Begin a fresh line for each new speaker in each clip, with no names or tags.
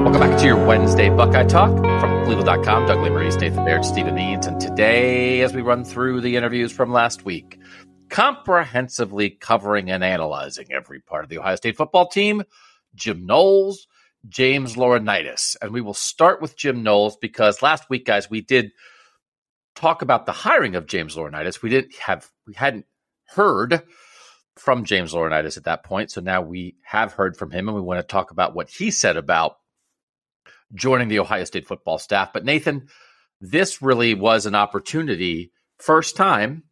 Welcome back to your Wednesday Buckeye Talk from Cleveland.com. Doug Lesmerises, Nathan Baird, Stephen Eads. And today, as we run through the interviews from last week, comprehensively covering and analyzing every part of the Ohio State football team, Jim Knowles, James Laurinaitis. And we will start with Jim Knowles because last week, guys, we did talk about the hiring of James Laurinaitis. We didn't have, we hadn't heard from James Laurinaitis at that point. So now we have heard from him and we want to talk about what he said about joining the Ohio State football staff. But Nathan, this really was an opportunity, first time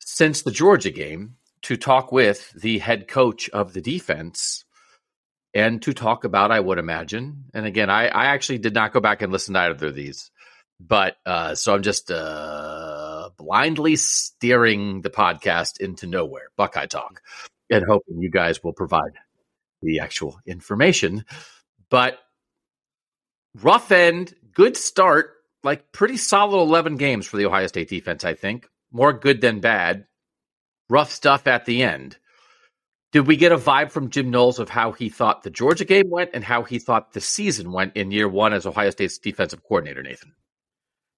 since the Georgia game, to talk with the head coach of the defense and to talk about, I would imagine. And again, I, I actually did not go back and listen to either of these, but uh, so I'm just uh, blindly steering the podcast into nowhere, Buckeye Talk, and hoping you guys will provide the actual information. But rough end, good start, like pretty solid 11 games for the Ohio State defense, I think. More good than bad. Rough stuff at the end. Did we get a vibe from Jim Knowles of how he thought the Georgia game went and how he thought the season went in year one as Ohio State's defensive coordinator, Nathan?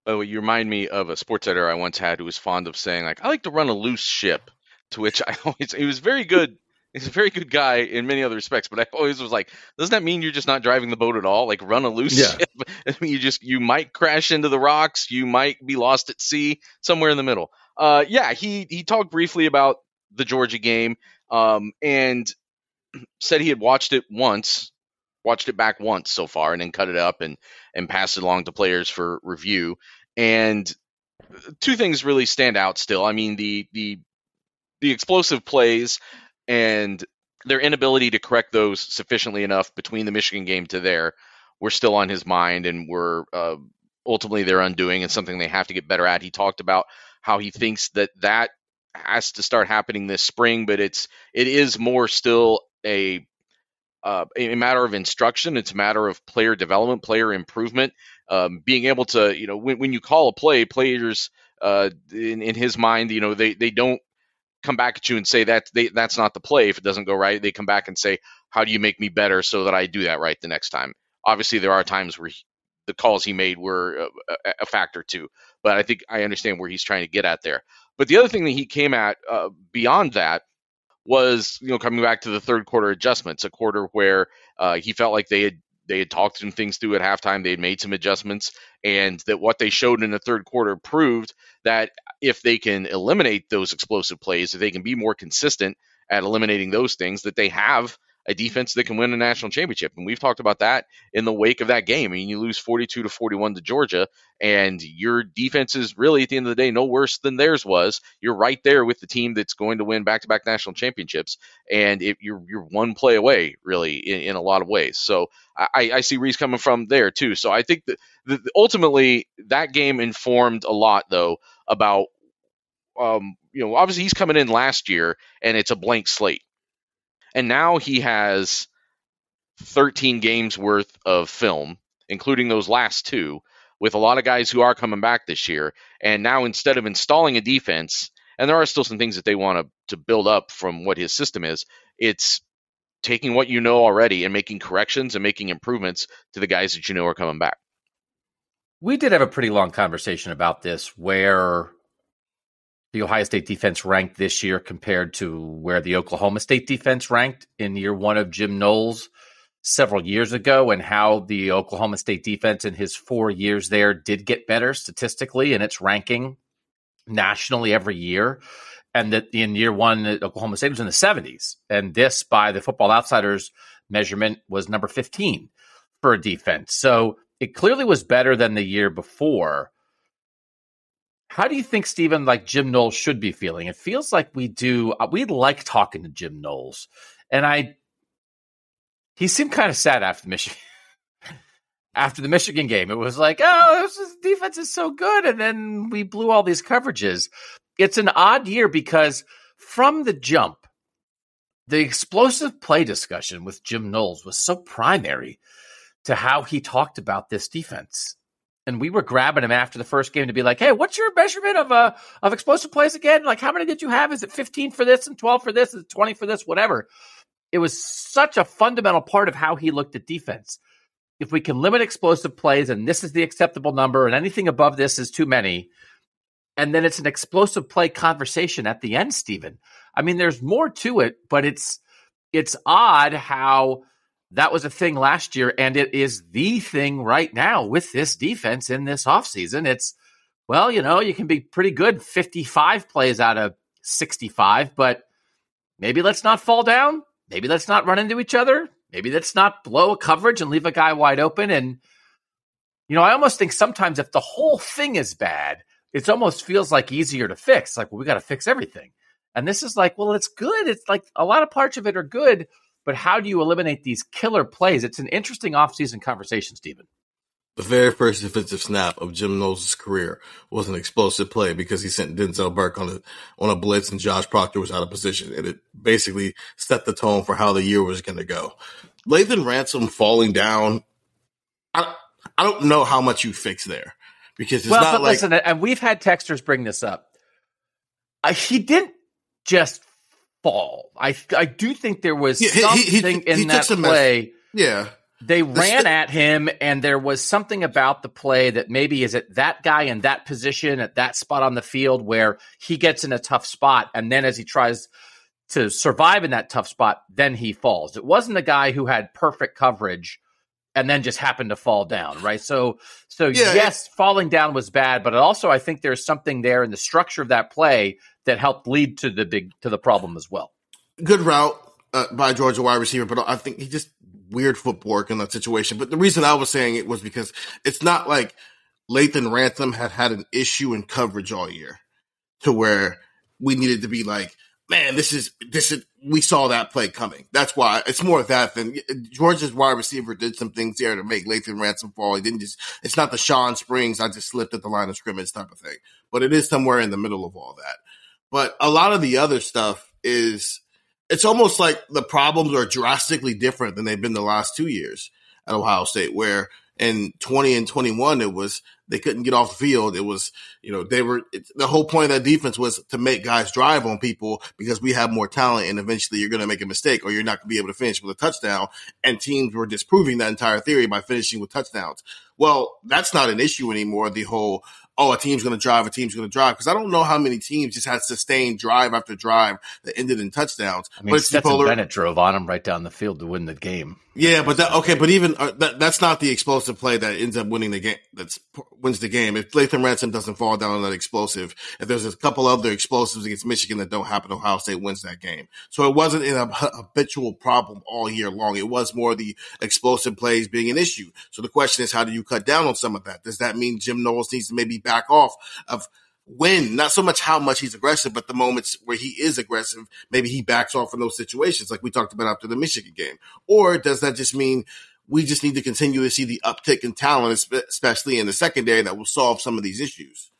Oh, you remind me of a sports editor I once had who was fond of saying, like, I like to run a loose ship. To which I always, he was very good He's a very good guy in many other respects, but I always was like, doesn't that mean you're just not driving the boat at all? Like run a loose yeah. ship. I mean, you just you might crash into the rocks, you might be lost at sea, somewhere in the middle. Uh, yeah, he he talked briefly about the Georgia game, um, and said he had watched it once, watched it back once so far, and then cut it up and and passed it along to players for review. And two things really stand out still. I mean, the the the explosive plays and their inability to correct those sufficiently enough between the Michigan game to there were still on his mind and were uh, ultimately their undoing and something they have to get better at. He talked about how he thinks that that has to start happening this spring, but it's it is more still a uh, a matter of instruction. It's a matter of player development, player improvement, um, being able to you know when, when you call a play, players uh, in, in his mind, you know they they don't come back at you and say that they, that's not the play if it doesn't go right they come back and say how do you make me better so that i do that right the next time? Obviously there are times where he, the calls he made were a, a, factor too but i think i understand where he's trying to get at there. But the other thing that he came at uh, beyond that was you know coming back to the third quarter adjustments a quarter where uh, he felt like they had they had talked some things through at halftime. They had made some adjustments, and that what they showed in the third quarter proved that if they can eliminate those explosive plays, if they can be more consistent at eliminating those things, that they have a defense that can win a national championship. And we've talked about that in the wake of that game. I mean, you lose 42 to 41 to Georgia, and your defense is really, at the end of the day, no worse than theirs was. You're right there with the team that's going to win back to back national championships. And if you're, you're one play away, really, in, in a lot of ways. So I, I see Reese coming from there, too. So I think that, that ultimately that game informed a lot, though, about. Um, you know, obviously he's coming in last year and it's a blank slate and now he has 13 games worth of film, including those last two, with a lot of guys who are coming back this year. And now instead of installing a defense, and there are still some things that they want to, to build up from what his system is, it's taking what you know already and making corrections and making improvements to the guys that you know are coming back.
We did have a pretty long conversation about this where the Ohio State defense ranked this year compared to where the Oklahoma State defense ranked in year one of Jim Knowles several years ago, and how the Oklahoma State defense in his four years there did get better statistically in its ranking nationally every year. And that in year one, Oklahoma State was in the 70s. And this, by the Football Outsiders measurement, was number 15 for a defense. So it clearly was better than the year before. How do you think, Stephen, like Jim Knowles should be feeling? It feels like we do. Uh, we like talking to Jim Knowles, and I. He seemed kind of sad after the Michigan after the Michigan game. It was like, oh, this defense is so good, and then we blew all these coverages. It's an odd year because from the jump, the explosive play discussion with Jim Knowles was so primary to how he talked about this defense and we were grabbing him after the first game to be like, "Hey, what's your measurement of uh of explosive plays again? Like, how many did you have? Is it 15 for this and 12 for this? Is it 20 for this? Whatever." It was such a fundamental part of how he looked at defense. If we can limit explosive plays, and this is the acceptable number, and anything above this is too many, and then it's an explosive play conversation at the end, Stephen. I mean, there's more to it, but it's it's odd how that was a thing last year, and it is the thing right now with this defense in this offseason. It's, well, you know, you can be pretty good 55 plays out of 65, but maybe let's not fall down. Maybe let's not run into each other. Maybe let's not blow a coverage and leave a guy wide open. And, you know, I almost think sometimes if the whole thing is bad, it almost feels like easier to fix. Like, well, we got to fix everything. And this is like, well, it's good. It's like a lot of parts of it are good, but how do you eliminate these killer plays? It's an interesting offseason conversation, Stephen.
The very first defensive snap of Jim Knowles' career was an explosive play because he sent Denzel Burke on a on a blitz and Josh Proctor was out of position, and it basically set the tone for how the year was going to go. Lathan Ransom falling down, I I don't know how much you fix there because it's
well,
not
but
like
listen, and we've had texters bring this up. Uh, he didn't just fall. I I do think there was
Yeah,
something
he- he-
in
he
that
took some mess-
play.
yeah.
They
The
ran
st-
at him, and there was something about the play that maybe is it that guy in that position at that spot on the field where he gets in a tough spot, and then as he tries to survive in that tough spot, then he falls. It wasn't a guy who had perfect coverage and then just happened to fall down, right? So, so
Yeah,
yes, falling down was bad, but also I think there's something there in the structure of that play that helped lead to the big to the problem as well.
good route uh, by Georgia wide receiver, but I think he just weird footwork in that situation. But the reason I was saying it was because it's not like Lathan Ransom had had an issue in coverage all year to where we needed to be like, man, this is this is we saw that play coming. That's why it's more of that than Georgia's wide receiver did some things there to make Lathan Ransom fall. He didn't just it's not the Shawn Springs, I just slipped at the line of scrimmage type of thing. But it is somewhere in the middle of all that. But a lot of the other stuff is it's almost like the problems are drastically different than they've been the last two years at Ohio State, where in 20 and 21, it was they couldn't get off the field. It was, you know, they were the whole point of that defense was to make guys drive on people because we have more talent and eventually you're going to make a mistake or you're not going to be able to finish with a touchdown. And teams were disproving that entire theory by finishing with touchdowns. Well, that's not an issue anymore. The whole, oh, a team's going to drive, a team's going to drive. Because I don't know how many teams just had sustained drive after drive that ended in touchdowns.
I mean,
but
Stetson
polar-
Bennett drove on him right down the field to win the game.
yeah, but that, okay, but even uh, that, that's not the explosive play that ends up winning the game. That's wins the game. If Lathan Ransom doesn't fall down on that explosive, if there's a couple other explosives against Michigan that don't happen, Ohio State wins that game. So it wasn't an habitual problem all year long. It was more the explosive plays being an issue. So the question is, how do you cut down on some of that? Does that mean Jim Knowles needs to maybe back off of when, not so much how much he's aggressive, but the moments where he is aggressive, maybe he backs off in those situations, like we talked about after the Michigan game. Or does that just mean we just need to continue to see the uptick in talent, especially in the secondary, that will solve some of these issues?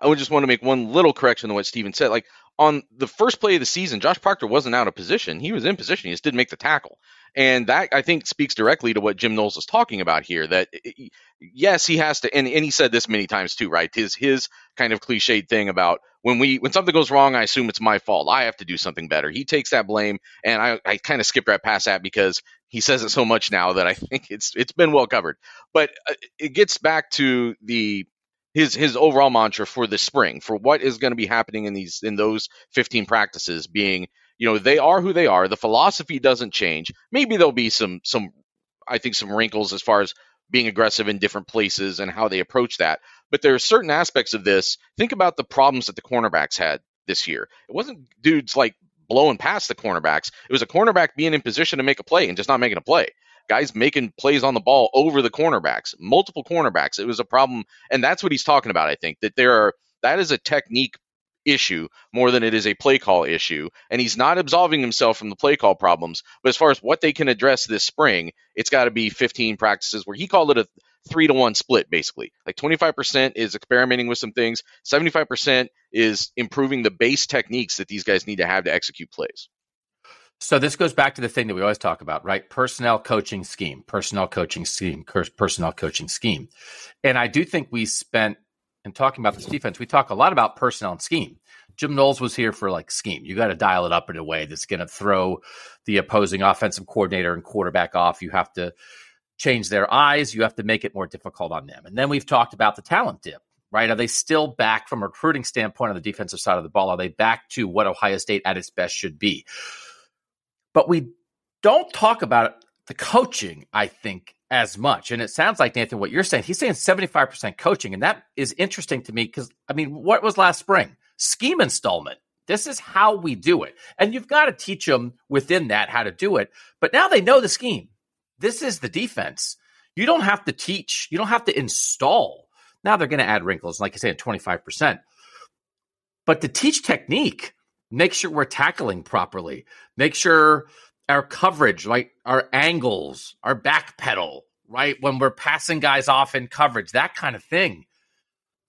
I would just want to make one little correction to what Steven said. Like on the first play of the season, Josh Proctor wasn't out of position. He was in position. He just didn't make the tackle. And that I think speaks directly to what Jim Knowles is talking about here. That yes, he has to, and, and he said this many times too, right? His his kind of cliched thing about when we when something goes wrong, I assume it's my fault. I have to do something better. He takes that blame, and I, I kind of skipped right past that because he says it so much now that I think it's it's been well covered. But uh, it gets back to the his his overall mantra for the spring for what is going to be happening in these in those 15 practices being you know they are who they are the philosophy doesn't change maybe there'll be some some i think some wrinkles as far as being aggressive in different places and how they approach that. But there are certain aspects of this. Think about the problems that the cornerbacks had this year. It wasn't dudes like blowing past the cornerbacks. It was a cornerback being in position to make a play and just not making a play. Guys making plays on the ball over the cornerbacks multiple cornerbacks. It was a problem and that's what he's talking about i think that there are that is a technique issue more than it is a play call issue. And he's not absolving himself from the play call problems. But as far as what they can address this spring, it's got to be 15 practices where he called it a three to one split, basically. Like 25% is experimenting with some things, 75% is improving the base techniques that these guys need to have to execute plays.
So this goes back to the thing that we always talk about, right? Personnel coaching scheme, personnel coaching scheme, personnel coaching scheme. And I do think we spent and talking about this defense, we talk a lot about personnel and scheme. Jim Knowles was here for like scheme. You got to dial it up in a way that's going to throw the opposing offensive coordinator and quarterback off. You have to change their eyes. You have to make it more difficult on them. And then we've talked about the talent dip, right? Are they still back from a recruiting standpoint on the defensive side of the ball? Are they back to what Ohio State at its best should be? But we don't talk about the coaching, I think, as much. And it sounds like, Nathan, what you're saying, he's saying 75% coaching. And that is interesting to me because, I mean, what was last spring? Scheme installment. This is how we do it. And you've got to teach them within that how to do it. But now they know the scheme. This is the defense. You don't have to teach, you don't have to install. Now they're going to add wrinkles, like I said, 25%. But to teach technique, make sure we're tackling properly, make sure our coverage, like our angles, our back pedal, right? When we're passing guys off in coverage, that kind of thing.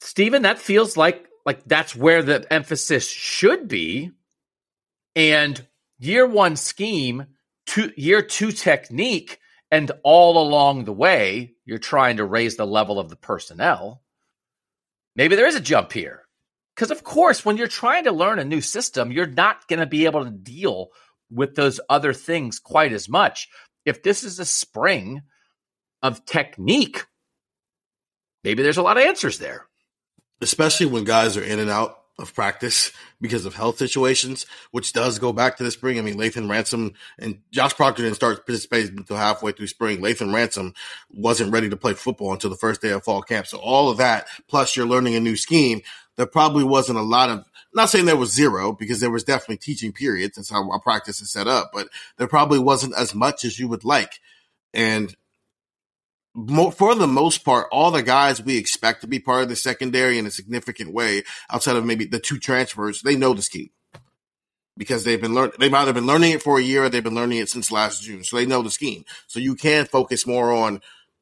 Stephen, that feels like like that's where the emphasis should be. And year one scheme, two, year two technique, and all along the way, you're trying to raise the level of the personnel. Maybe there is a jump here. Because, of course, when you're trying to learn a new system, you're not going to be able to deal with those other things quite as much. If this is a spring of technique, maybe there's a lot of answers there.
Especially when guys are in and out of practice because of health situations, which does go back to the spring. I mean, Lathan Ransom and Josh Proctor didn't start participating until halfway through spring. Lathan Ransom wasn't ready to play football until the first day of fall camp. So all of that, plus you're learning a new scheme, there probably wasn't a lot of not saying there was zero because there was definitely teaching periods. That's how our practice is set up, but there probably wasn't as much as you would like. And for the most part, all the guys we expect to be part of the secondary in a significant way, outside of maybe the two transfers, they know the scheme because they've been learning. They've either been learning it for a year or they've been learning it since last June, so they know the scheme. So you can focus more on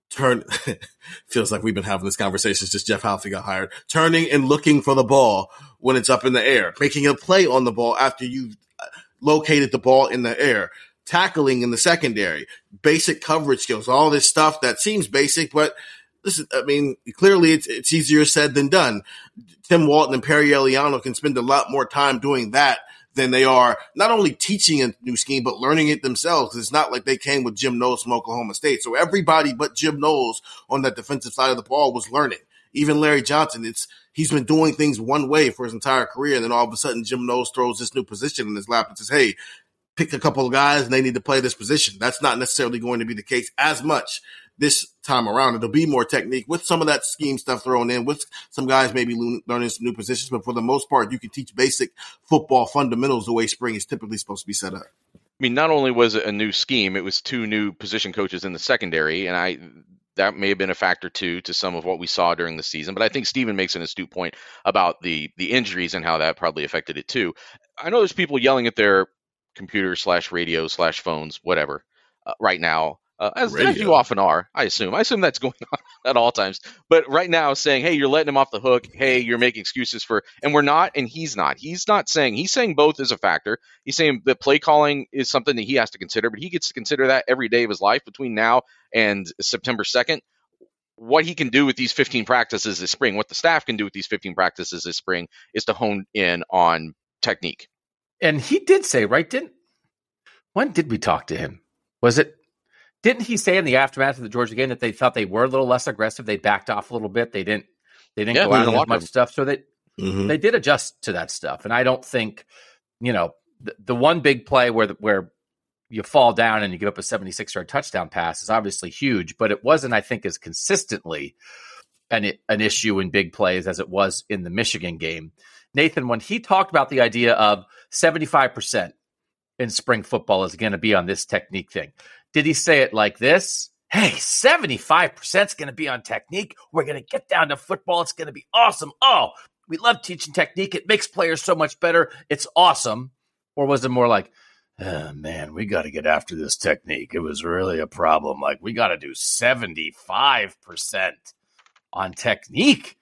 turn feels like we've been having this conversation since Jeff Hafley got hired. Turning and looking for the ball when it's up in the air, making a play on the ball after you've uh, located the ball in the air, tackling in the secondary, basic coverage skills, all this stuff that seems basic, but is, I mean, clearly it's, it's easier said than done. Tim Walton and Perry Eliano can spend a lot more time doing that than they are not only teaching a new scheme, but learning it themselves. It's not like they came with Jim Knowles from Oklahoma State. So everybody but Jim Knowles on that defensive side of the ball was learning. Even Larry Johnson, it's he's been doing things one way for his entire career, and then all of a sudden Jim Knowles throws this new position in his lap and says, "Hey, pick a couple of guys and they need to play this position." That's not necessarily going to be the case as much this time around. It'll be more technique with some of that scheme stuff thrown in, with some guys maybe learning some new positions. But for the most part, you can teach basic football fundamentals the way spring is typically supposed to be set up.
I mean, not only was it a new scheme, it was two new position coaches in the secondary, and I that may have been a factor too to some of what we saw during the season. But I think Stephen makes an astute point about the the injuries and how that probably affected it too. I know there's people yelling at their computers slash radios slash phones, whatever, uh, right now uh, as, as
Radio.
you often are. I assume. I assume that's going on at all times. But right now, saying, "Hey, you're letting him off the hook. Hey, you're making excuses for," and we're not, and he's not. He's not saying. He's saying both is a factor. He's saying that play calling is something that he has to consider, but he gets to consider that every day of his life between now and September second. What he can do with these 15 practices this spring, what the staff can do with these 15 practices this spring, is to hone in on technique.
And he did say, right? Didn't when did we talk to him? Was it didn't he say in the aftermath of the Georgia game that they thought they were a little less aggressive? They backed off a little bit. They didn't they didn't
Yeah,
go out
the
with as much
room.
stuff. So they
Mhm.
they did adjust to that stuff. And I don't think, you know, the, the one big play where the, where you fall down and you give up a 76 yard touchdown pass is obviously huge, but it wasn't, I think, as consistently an, an issue in big plays as it was in the Michigan game. Nathan, when he talked about the idea of 75% in spring football is going to be on this technique thing, did he say it like this? Hey, 75% is going to be on technique. We're going to get down to football. It's going to be awesome. Oh, we love teaching technique. It makes players so much better. It's awesome. Or was it more like, oh, man, we got to get after this technique. It was really a problem. Like, we got to do 75% on technique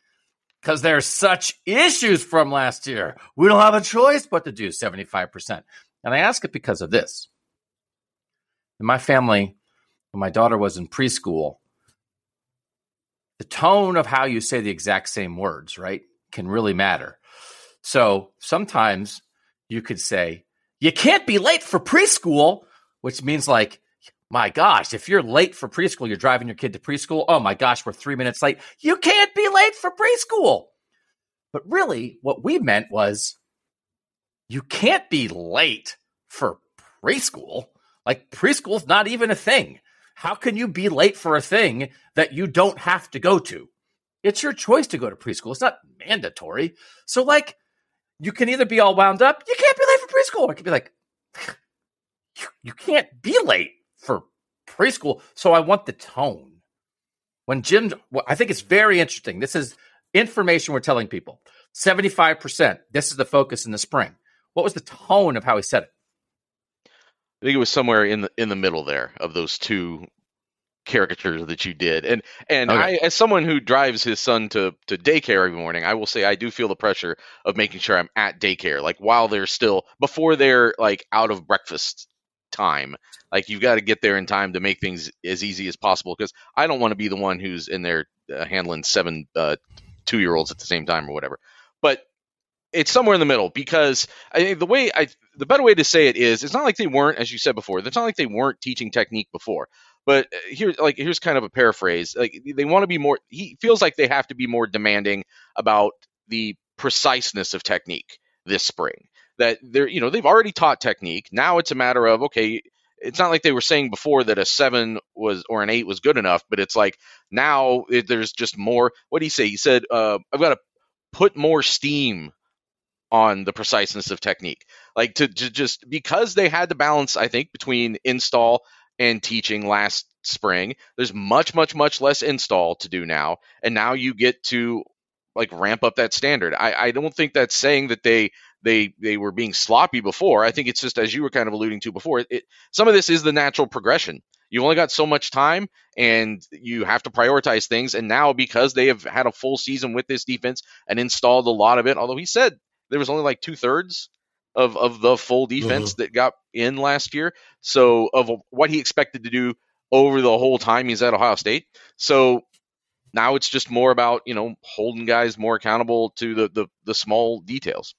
because there's such issues from last year. We don't have a choice but to do 75%. And I ask it because of this. In my family, when my daughter was in preschool, the tone of how you say the exact same words, right, can really matter. So sometimes you could say, you can't be late for preschool, which means like, my gosh, if you're late for preschool, you're driving your kid to preschool. Oh my gosh, we're three minutes late. You can't be late for preschool. But really, what we meant was you can't be late for preschool. Like preschool's not even a thing. How can you be late for a thing that you don't have to go to? It's your choice to go to preschool. It's not mandatory. So, like, you can either be all wound up, you can't be preschool, it could be like, you, you can't be late for preschool. So, I want the tone. When Jim, I think it's very interesting. This is information we're telling people 75%. This is the focus in the spring. What was the tone of how he said it?
I think it was somewhere in the in the middle there of those two caricatures that you did. And and
Okay.
I as someone who drives his son to to daycare every morning, I will say I do feel the pressure of making sure I'm at daycare like while they're still before they're like out of breakfast time. Like you've got to get there in time to make things as easy as possible because I don't want to be the one who's in there uh, handling seven uh, two year olds at the same time or whatever. But it's somewhere in the middle because I think the way I the better way to say it is it's not like they weren't as you said before it's not like they weren't teaching technique before but uh, here like here's kind of a paraphrase like they want to be more he feels like they have to be more demanding about the preciseness of technique this spring. That they're you know they've already taught technique. Now it's a matter of okay it's not like they were saying before that a seven was or an eight was good enough but it's like now it, there's just more what did he say? He said uh, i've got to put more steam on the preciseness of technique. Like to, to just because they had to balance, I think, between install and teaching last spring. There's much, much, much less install to do now, and now you get to like ramp up that standard. I, I don't think that's saying that they they they were being sloppy before. I think it's just as you were kind of alluding to before. It, some of this is the natural progression. You've only got so much time, and you have to prioritize things. And now because they have had a full season with this defense and installed a lot of it, although he said there was only like two thirds of of the full defense that got in last year. So of what he expected to do over the whole time he's at Ohio State. So now it's just more about you know holding guys more accountable to the the, the small details.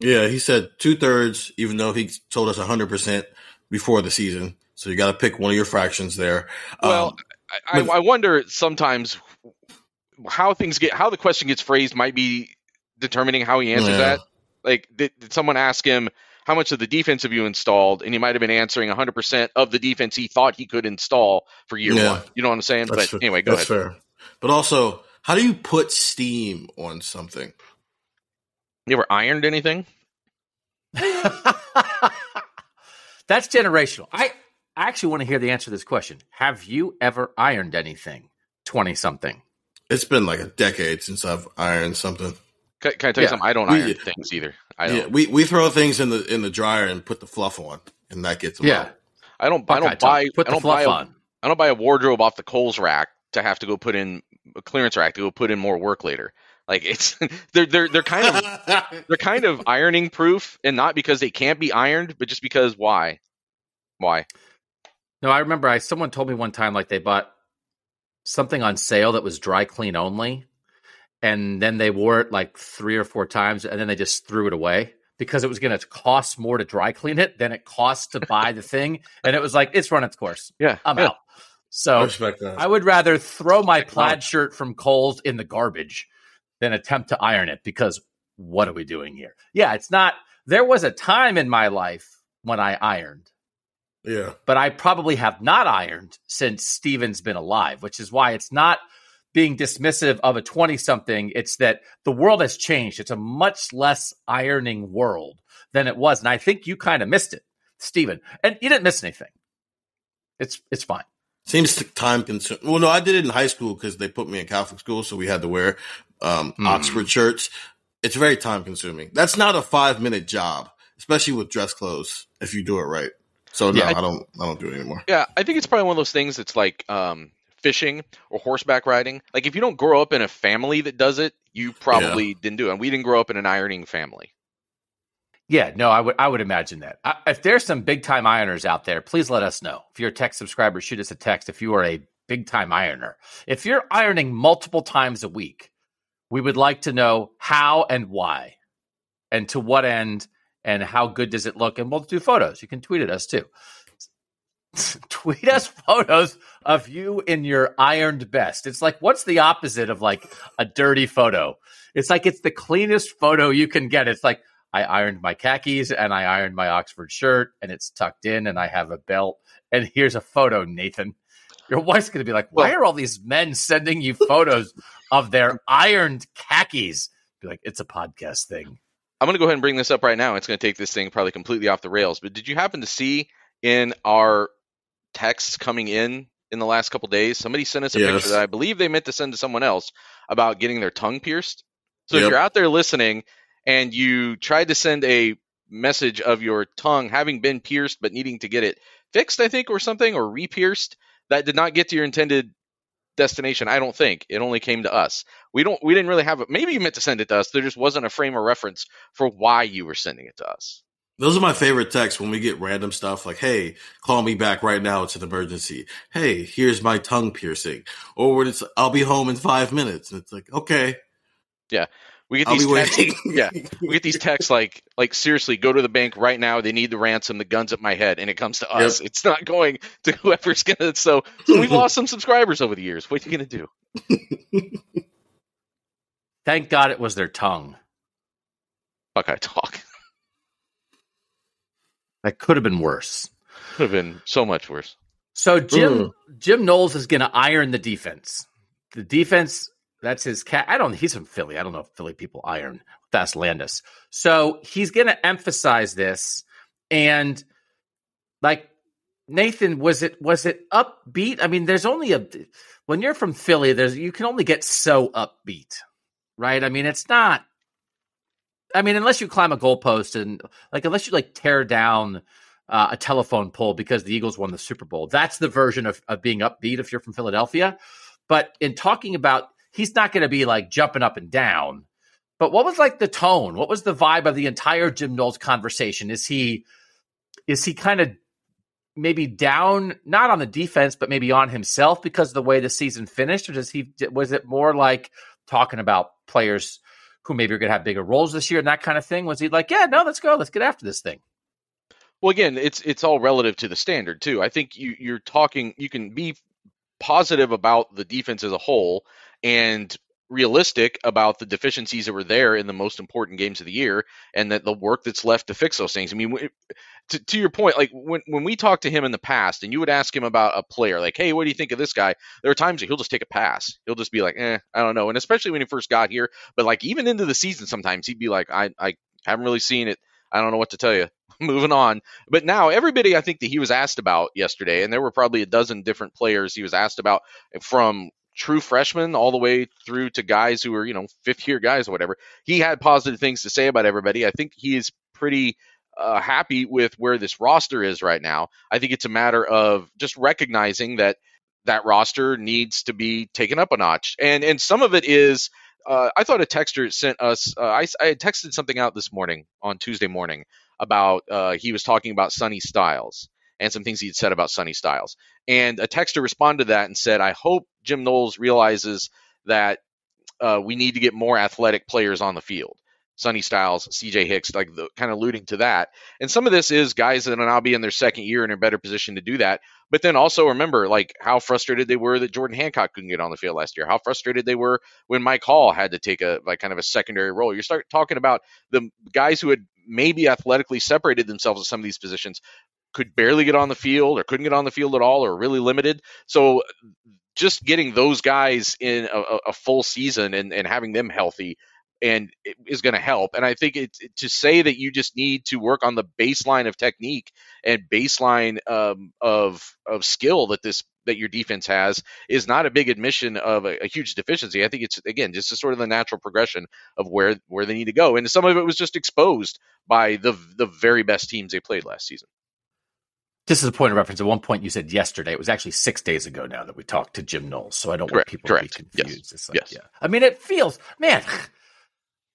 Yeah, he said two thirds, even though he told us 100% before the season. So you got to pick one of your fractions there.
Well,
Um,
I, I, I wonder sometimes how things get how the question gets phrased might be determining how he answers
Yeah.
that. Like, did, did someone ask him how much of the defense have you installed, and he might have been answering 100 percent of the defense he thought he could install for year
Yeah.
one. You know what I'm saying?
that's
But
fa-
anyway, go
that's
ahead.
fair. But also, how do you put steam on something?
You ever ironed anything?
That's generational. I, I actually want to hear the answer to this question. Have you ever ironed anything? 20 something.
It's been like a decade since I've ironed something.
Can, can I tell you
Yeah.
something? I don't
We-
iron things either. I don't.
Yeah, we we throw things in the in the dryer and put the fluff on, and that gets them
Yeah.
out.
I don't. I don't buy.
Put
I
the
don't
fluff
buy a,
on.
I don't buy a wardrobe off the Kohl's rack to have to go put in a clearance rack to go put in more work later. Like it's they're they're they're kind of they're kind of ironing proof, and not because they can't be ironed, but just because why? Why?
No, I remember I someone told me one time like they bought something on sale that was dry clean only, and then they wore it like three or four times, and then they just threw it away because it was going to cost more to dry clean it than it costs to buy the thing, and it was like it's run its course.
Yeah,
I'm
yeah.
out. So
I respect that.
I would rather throw my plaid shirt from Kohl's in the garbage than attempt to iron it because what are we doing here? Yeah, it's not. There was a time in my life when I ironed,
yeah.
but I probably have not ironed since Steven's been alive, which is why it's not being dismissive of a 20 something. It's that the world has changed. It's a much less ironing world than it was. And I think you kind of missed it, Steven. And you didn't miss anything. It's it's fine.
Seems time consuming. Well, no, I did it in high school because they put me in Catholic school, so we had to wear um,
Hmm.
Oxford shirts. It's very time consuming. That's not a five minute job, especially with dress clothes. If you do it right. So no,
Yeah, I-
I, don't. I don't do it anymore.
Yeah, I think it's probably one of those things that's like um, fishing or horseback riding. Like if you don't grow up in a family that does it, you probably didn't do it. And we didn't grow up in an ironing family.
Yeah, no, I would I would imagine that. I, if there's some big time ironers out there, please let us know. If you're a tech subscriber, shoot us a text. If you are a big time ironer, if you're ironing multiple times a week, we would like to know how and why, and to what end, and how good does it look. And we'll do photos. You can tweet at us too. tweet us photos of you in your ironed best. It's like what's the opposite of like a dirty photo? It's like it's the cleanest photo you can get. It's like I ironed my khakis and I ironed my Oxford shirt and it's tucked in and I have a belt. And here's a photo, Nathan. Your wife's going to be like, why
Well-
are all these men sending you photos of their ironed khakis? Be like, it's a podcast thing.
I'm going to go ahead and bring this up right now. It's going to take this thing probably completely off the rails. But did you happen to see in our texts coming in in the last couple days, somebody sent us a
Yes.
picture that I believe they meant to send to someone else about getting their tongue pierced. So if you're out there listening and you tried to send a message of your tongue having been pierced but needing to get it fixed, I think, or something, or re-pierced, that did not get to your intended destination. I don't think it only came to us. We don't. We didn't really have it. Maybe you meant to send it to us. There just wasn't a frame of reference for why you were sending it to us.
Those are my favorite texts when we get random stuff like, "Hey, call me back right now. It's an emergency." Hey, here's my tongue piercing, or when it's, "I'll be home in five minutes," and it's like, "Okay, Yeah.
We get these texts. yeah, we get these texts like, like seriously, go to the bank right now. They need the ransom. The guns at my head, and it comes to us. It's not going to whoever's gonna. So, so we've lost some subscribers over the years. What are you gonna do?
Thank God it was their tongue.
Fuck, I talk.
That could have been worse.
Could have been so much worse.
So Jim
Mm.
Jim Knowles is going to iron the defense. The defense that's his cat. I don't. He's from Philly. I don't know if Philly people iron. That's Landis. So he's going to emphasize this, and like Nathan, was it was it upbeat? I mean, there's only a when you're from Philly, there's you can only get so upbeat, right? I mean, it's not. I mean, unless you climb a goalpost and like unless you like tear down uh, a telephone pole because the Eagles won the Super Bowl. That's the version of, of being upbeat if you're from Philadelphia. But in talking about, he's not going to be like jumping up and down. But what was like the tone? What was the vibe of the entire Jim Knowles conversation? Is he is he kind of maybe down, not on the defense, but maybe on himself because of the way the season finished, or does he was it more like talking about players who maybe are going to have bigger roles this year and that kind of thing? Was he like, yeah, no, let's go, let's get after this thing?
Well, again, it's it's all relative to the standard too. I think you you're talking. You can be positive about the defense as a whole and realistic about the deficiencies that were there in the most important games of the year and that the work that's left to fix those things. I mean, to, to your point, like when, when we talked to him in the past and you would ask him about a player, like, hey, what do you think of this guy? There are times he'll just take a pass. He'll just be like, eh, I don't know. And especially when he first got here, but like even into the season, sometimes he'd be like, I, I haven't really seen it. I don't know what to tell you. Moving on. But now everybody I think that he was asked about yesterday, and there were probably a dozen different players he was asked about from true freshmen all the way through to guys who are, you know, fifth year guys or whatever. He had positive things to say about everybody. I think he is pretty uh, happy with where this roster is right now. I think it's a matter of just recognizing that that roster needs to be taken up a notch. And and some of it is uh, I thought a texter sent us. Uh, I, I texted something out this morning on Tuesday morning about uh, he was talking about Sonny Styles and some things he'd said about Sonny Styles. And a texter responded to that and said, "I hope Jim Knowles realizes that uh, we need to get more athletic players on the field." Sonny Styles, CJ Hicks, like the, kind of alluding to that. And some of this is guys that are now be in their second year and are in a better position to do that. But then also remember, like how frustrated they were that Jordan Hancock couldn't get on the field last year. How frustrated they were when Mike Hall had to take a like kind of a secondary role. You start talking about the guys who had maybe athletically separated themselves in some of these positions, could barely get on the field or couldn't get on the field at all or really limited. So just getting those guys in a, a full season and, and having them healthy and is going to help. And I think it, to say that you just need to work on the baseline of technique and baseline um, of of skill that this that your defense has is not a big admission of a, a, huge deficiency. I think it's again just a sort of the natural progression of where where they need to go. And some of it was just exposed by the the very best teams they played last season.
Just as a point of reference, at one point you said yesterday. It was actually six days ago now that we talked to Jim Knowles. So I don't
correct,
want people
correct.
to be confused.
Yes.
Like,
yes.
Yeah. I mean, it feels, man.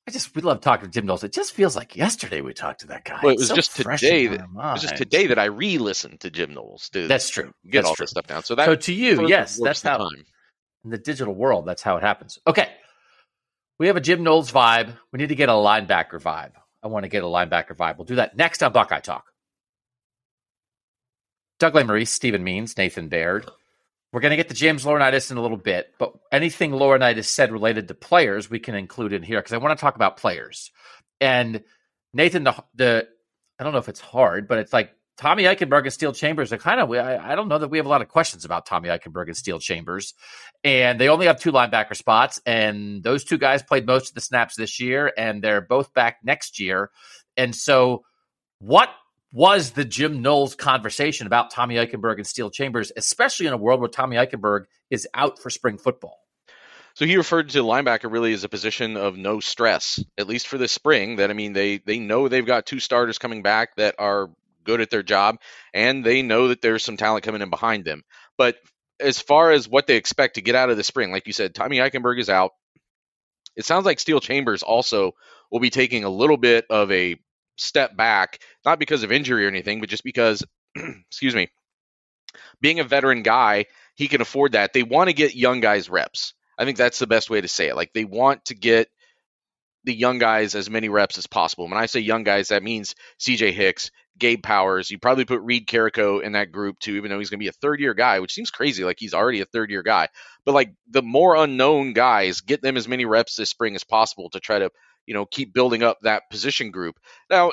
I just we love talking to Jim Knowles. It just feels like yesterday we talked to that guy.
Well, it was
so
just today that it was just today that I re-listened to Jim Knowles to
that's true.
Get
that's
all
true.
this stuff down. So that
so to you, yes, that's how
time.
in the digital world that's how it happens. Okay, we have a Jim Knowles vibe. We need to get a linebacker vibe. I want to get a linebacker vibe. We'll do that next on Buckeye Talk. Doug Lesmerises, Stephen Means, Nathan Baird. We're going to get to James Laurinaitis in a little bit, but anything Laurinaitis said related to players, we can include in here because I want to talk about players. And Nathan, the, the I don't know if it's hard, but it's like Tommy Eichenberg and Steele Chambers are kind of, I, I don't know that we have a lot of questions about Tommy Eichenberg and Steele Chambers. And they only have two linebacker spots. And those two guys played most of the snaps this year, and they're both back next year. And so, what was the Jim Knowles conversation about Tommy Eichenberg and Steele Chambers, especially in a world where Tommy Eichenberg is out for spring football?
So he referred to linebacker really as a position of no stress, at least for this spring. That I mean, they they know they've got two starters coming back that are good at their job, and they know that there's some talent coming in behind them. But as far as what they expect to get out of the spring, like you said, Tommy Eichenberg is out. It sounds like Steel Chambers also will be taking a little bit of a step back, not because of injury or anything, but just because, excuse me, being a veteran guy, he can afford that. They want to get young guys reps. I think that's the best way to say it. Like they want to get the young guys as many reps as possible. When I say young guys, that means CJ Hicks, Gabe Powers. You probably put Reid Carrico in that group too, even though he's going to be a third year guy, which seems crazy. Like he's already a third year guy. But like the more unknown guys, get them as many reps this spring as possible to try to, you know, keep building up that position group. Now,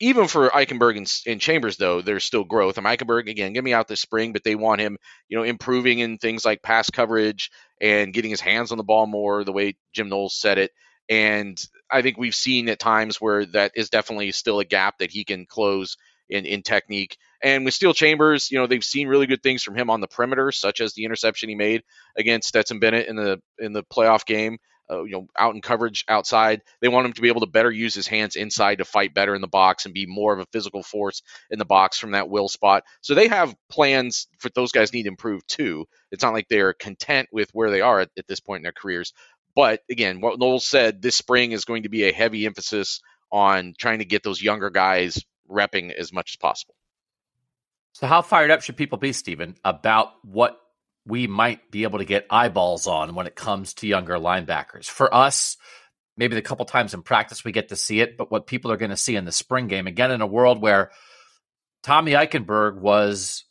even for Eichenberg and, and, Chambers, though, there's still growth. And Eichenberg, again, get me out this spring, but they want him, you know, improving in things like pass coverage and getting his hands on the ball more, the way Jim Knowles said it. And I think we've seen at times where that is definitely still a gap that he can close in, in technique. And with Steele Chambers, you know, they've seen really good things from him on the perimeter, such as the interception he made against Stetson Bennett in the in the playoff game uh, you know, out in coverage outside. They want him to be able to better use his hands inside to fight better in the box and be more of a physical force in the box from that will spot. So they have plans for those guys need to improve too. It's not like they're content with where they are at, at this point in their careers. But again, what Knowles said this spring is going to be a heavy emphasis on trying to get those younger guys repping as much as possible.
So, how fired up should people be, Stephen, about what we might be able to get eyeballs on when it comes to younger linebackers. For us, maybe the couple times in practice we get to see it, but what people are going to see in the spring game, again, in a world where Tommy Eichenberg was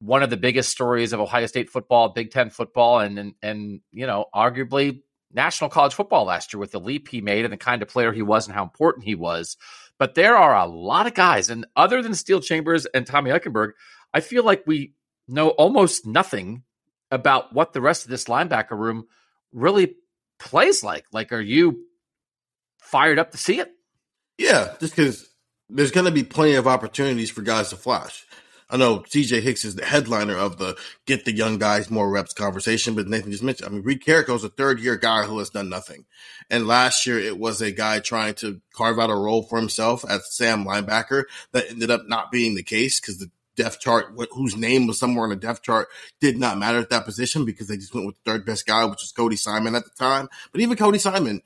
one of the biggest stories of Ohio State football, Big Ten football, and, and, and you know, arguably national college football last year with the leap he made and the kind of player he was and how important he was. But there are a lot of guys, and other than Steele Chambers and Tommy Eichenberg, I feel like we know almost nothing about what the rest of this linebacker room really plays like. Like, are you fired up to see it?
Yeah, just because there's going to be plenty of opportunities for guys to flash. I know CJ Hicks is the headliner of the get the young guys more reps conversation, but Nathan just mentioned, I mean, Reid Carrico is a third year guy who has done nothing. And last year it was a guy trying to carve out a role for himself as Sam linebacker that ended up not being the case because the depth chart, whose name was somewhere on the depth chart did not matter at that position because they just went with the third best guy, which was Cody Simon at the time. But even Cody Simon,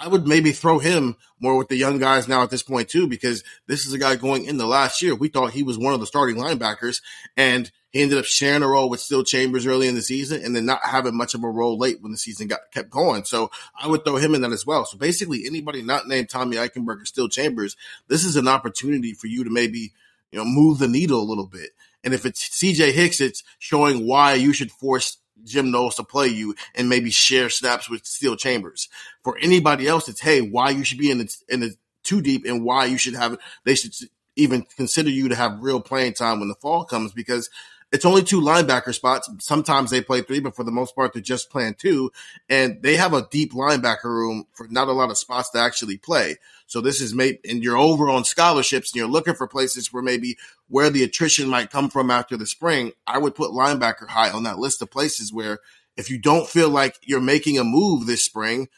I would maybe throw him more with the young guys now at this point too, because this is a guy going in the last year. We thought he was one of the starting linebackers and he ended up sharing a role with Steele Chambers early in the season and then not having much of a role late when the season got kept going. So I would throw him in that as well. So basically anybody not named Tommy Eichenberg or Steele Chambers, this is an opportunity for you to maybe, you know, move the needle a little bit. And if it's CJ Hicks, it's showing why you should force Jim Knowles to play you and maybe share snaps with Steele Chambers. For anybody else, it's hey, why you should be in the in the too deep and why you should have they should even consider you to have real playing time when the fall comes because it's only two linebacker spots. Sometimes they play three, but for the most part, they're just playing two. And they have a deep linebacker room for not a lot of spots to actually play. So this is maybe, and you're over on scholarships and you're looking for places where maybe where the attrition might come from after the spring. I would put linebacker high on that list of places where if you don't feel like you're making a move this spring,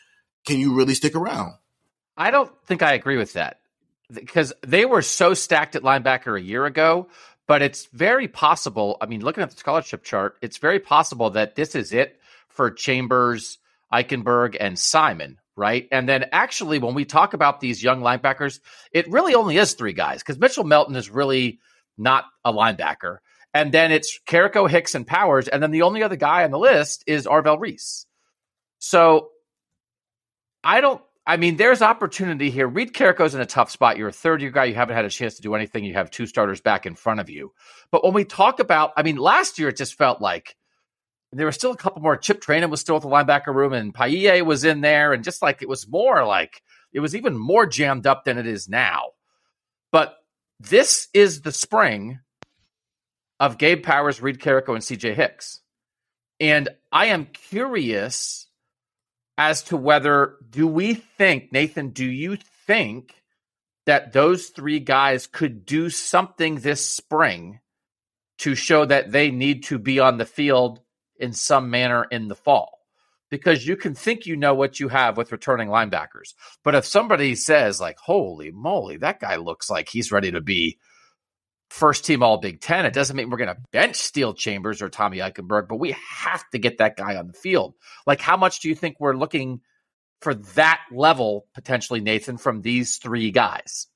can you really stick around?
I don't think I agree with that because they were so stacked at linebacker a year ago but it's very possible. I mean, looking at the scholarship chart, it's very possible that this is it for Chambers, Eichenberg, and Simon, right? And then actually, when we talk about these young linebackers, it really only is three guys because Mitchell Melton is really not a linebacker. And then it's Carrico, Hicks, and Powers. And then the only other guy on the list is Arvell Reese. So I don't I mean, there's opportunity here. Reid Carrico's in a tough spot. You're a third year guy. You haven't had a chance to do anything. You have two starters back in front of you. But when we talk about, I mean, last year it just felt like there was still a couple more. Chip Trayanum was still at the linebacker room, and Palaie was in there, and just like it was more like it was even more jammed up than it is now. But this is the spring of Gabe Powers, Reed Carrico, and CJ Hicks. And I am curious as to whether do we think Nathan do you think that those three guys could do something this spring to show that they need to be on the field in some manner in the fall? Because you can think you know what you have with returning linebackers but if somebody says like holy moly that guy looks like he's ready to be first team all Big Ten. It doesn't mean we're going to bench Steele Chambers or Tommy Eichenberg, but we have to get that guy on the field. Like, how much do you think we're looking for that level potentially, Nathan, from these three guys?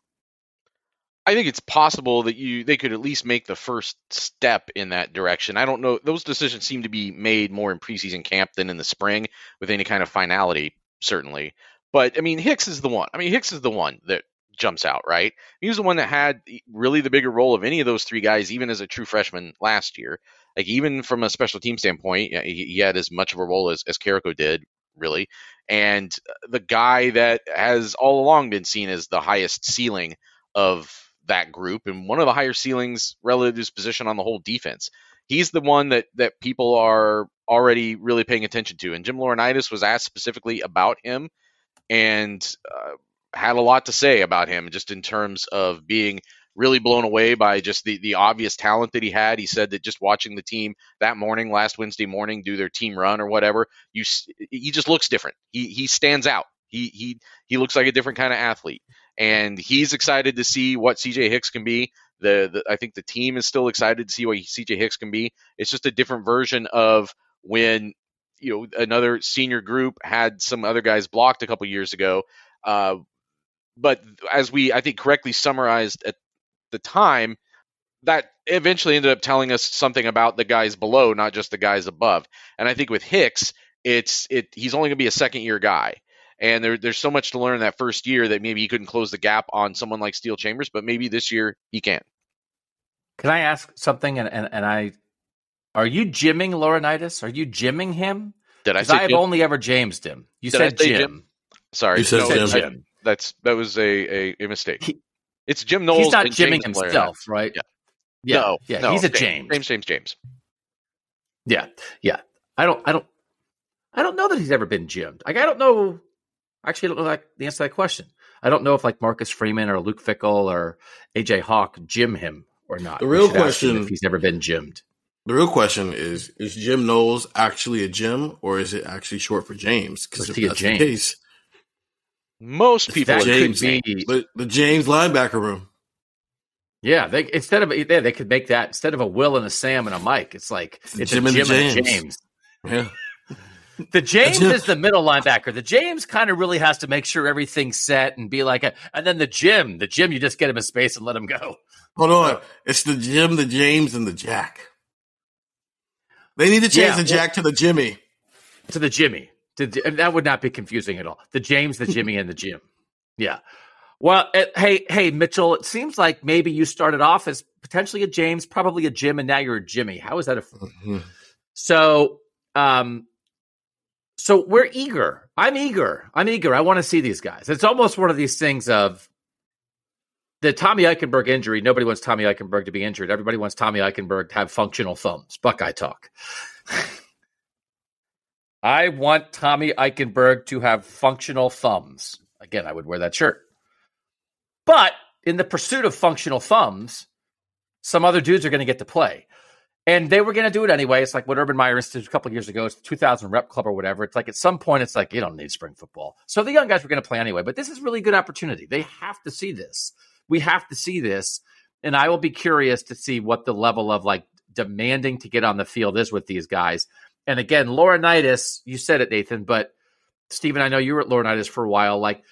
I think it's possible that you they could at least make the first step in that direction. I don't know; those decisions seem to be made more in preseason camp than in the spring with any kind of finality, certainly. But I mean, Hicks is the one. I mean, Hicks is the one that jumps out, right? He was the one that had really the bigger role of any of those three guys, even as a true freshman last year. Like even from a special team standpoint, he, had as much of a role as, as Carrico did, really. And the guy that has all along been seen as the highest ceiling of that group and one of the higher ceilings relative to his position on the whole defense. He's the one that that people are already really paying attention to. And Jim Laurinaitis was asked specifically about him, and uh, had a lot to say about him just in terms of being really blown away by just the, the obvious talent that he had. He said that just watching the team that morning, last Wednesday morning, do their team run or whatever, you he just looks different. He he stands out. He he he looks like a different kind of athlete, and he's excited to see what CJ Hicks can be. The, the I think the team is still excited to see what CJ Hicks can be. It's just a different version of when you know another senior group had some other guys blocked a couple years ago. Uh, but as we I think correctly summarized at the time, that eventually ended up telling us something about the guys below, not just the guys above. And I think with Hicks, it's it he's only going to be a second year guy. And there, there's so much to learn that first year that maybe he couldn't close the gap on someone like Steele Chambers, but maybe this year he can.
Can I ask something? And, and, and I, are you jimming Laurinaitis? Are you jimming him?
Did I say
I've
Jim?
only ever Jamesed him. You
Did
said Jim.
Jim? Sorry,
You said
no,
Jim.
I- that's that was a, a, a mistake.
He-
it's Jim Knowles.
He's not
and
jimming
James Blair.
himself, right?
Yeah.
Yeah.
no,
yeah.
no,
he's a
James,
James.
James, James, James.
Yeah. Yeah. I don't, I don't, I don't know that he's ever been gymmed. Like, I don't know. Actually, I don't know like the answer to that question. I don't know if like Marcus Freeman or Luke Fickell or AJ Hawk gym him or not.
The real
should ask him
question-
if he's ever been gymmed.
The real question is: Is Jim Knowles actually a Jim, or is it actually short for James? Because if
is he a
that's
James?
the case,
Most people
James-
could be.
the, the James linebacker room.
Yeah, they instead of yeah, they could make that instead of a Will and a Sam and a Mike, it's like it's
Jim
a
and
Jim and a
James.
James.
Yeah.
The James is the middle linebacker. The James kind of really has to make sure everything's set and be like a, and then the Jim, the Jim, you just get him in space and let him go.
Hold on. It's the Jim, the James, and the Jack. They need to change
Yeah,
the Jack to the Jimmy.
to the Jimmy. That would not be confusing at all. The James, the Jimmy, and the Jim. Yeah. Well, uh, hey, hey, Mitchell. It seems like maybe you started off as potentially a James, probably a Jim, and now you're a Jimmy. How is that? A,
Mhm.
so, um, so we're eager. I'm eager. I'm eager. I want to see these guys. It's almost one of these things of the Tommy Eichenberg injury. Nobody wants Tommy Eichenberg to be injured. Everybody wants Tommy Eichenberg to have functional thumbs. Buckeye talk. I want Tommy Eichenberg to have functional thumbs. Again, I would wear that shirt. But in the pursuit of functional thumbs, some other dudes are going to get to play. And they were going to do it anyway. It's like what Urban Meyer instituted a couple years ago. It's the 2000 rep club or whatever. It's like at some point, it's like you don't need spring football. So the young guys were going to play anyway. But this is really good opportunity. They have to see this. We have to see this. And I will be curious to see what the level of like demanding to get on the field is with these guys. And again, Laurinaitis, you said it, Nathan, but Stephen, I know you were at Laurinaitis for a while. Like,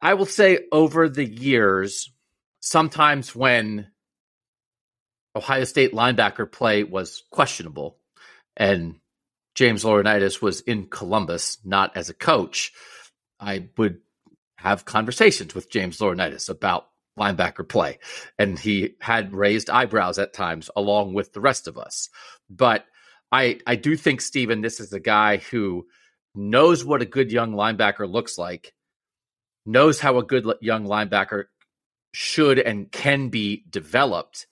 I will say over the years, sometimes when Ohio State linebacker play was questionable and James Laurinaitis was in Columbus, not as a coach, I would have conversations with James Laurinaitis about linebacker play. And he had raised eyebrows at times along with the rest of us. But I I do think Steven, this is a guy who knows what a good young linebacker looks like, knows how a good young linebacker should and can be developed.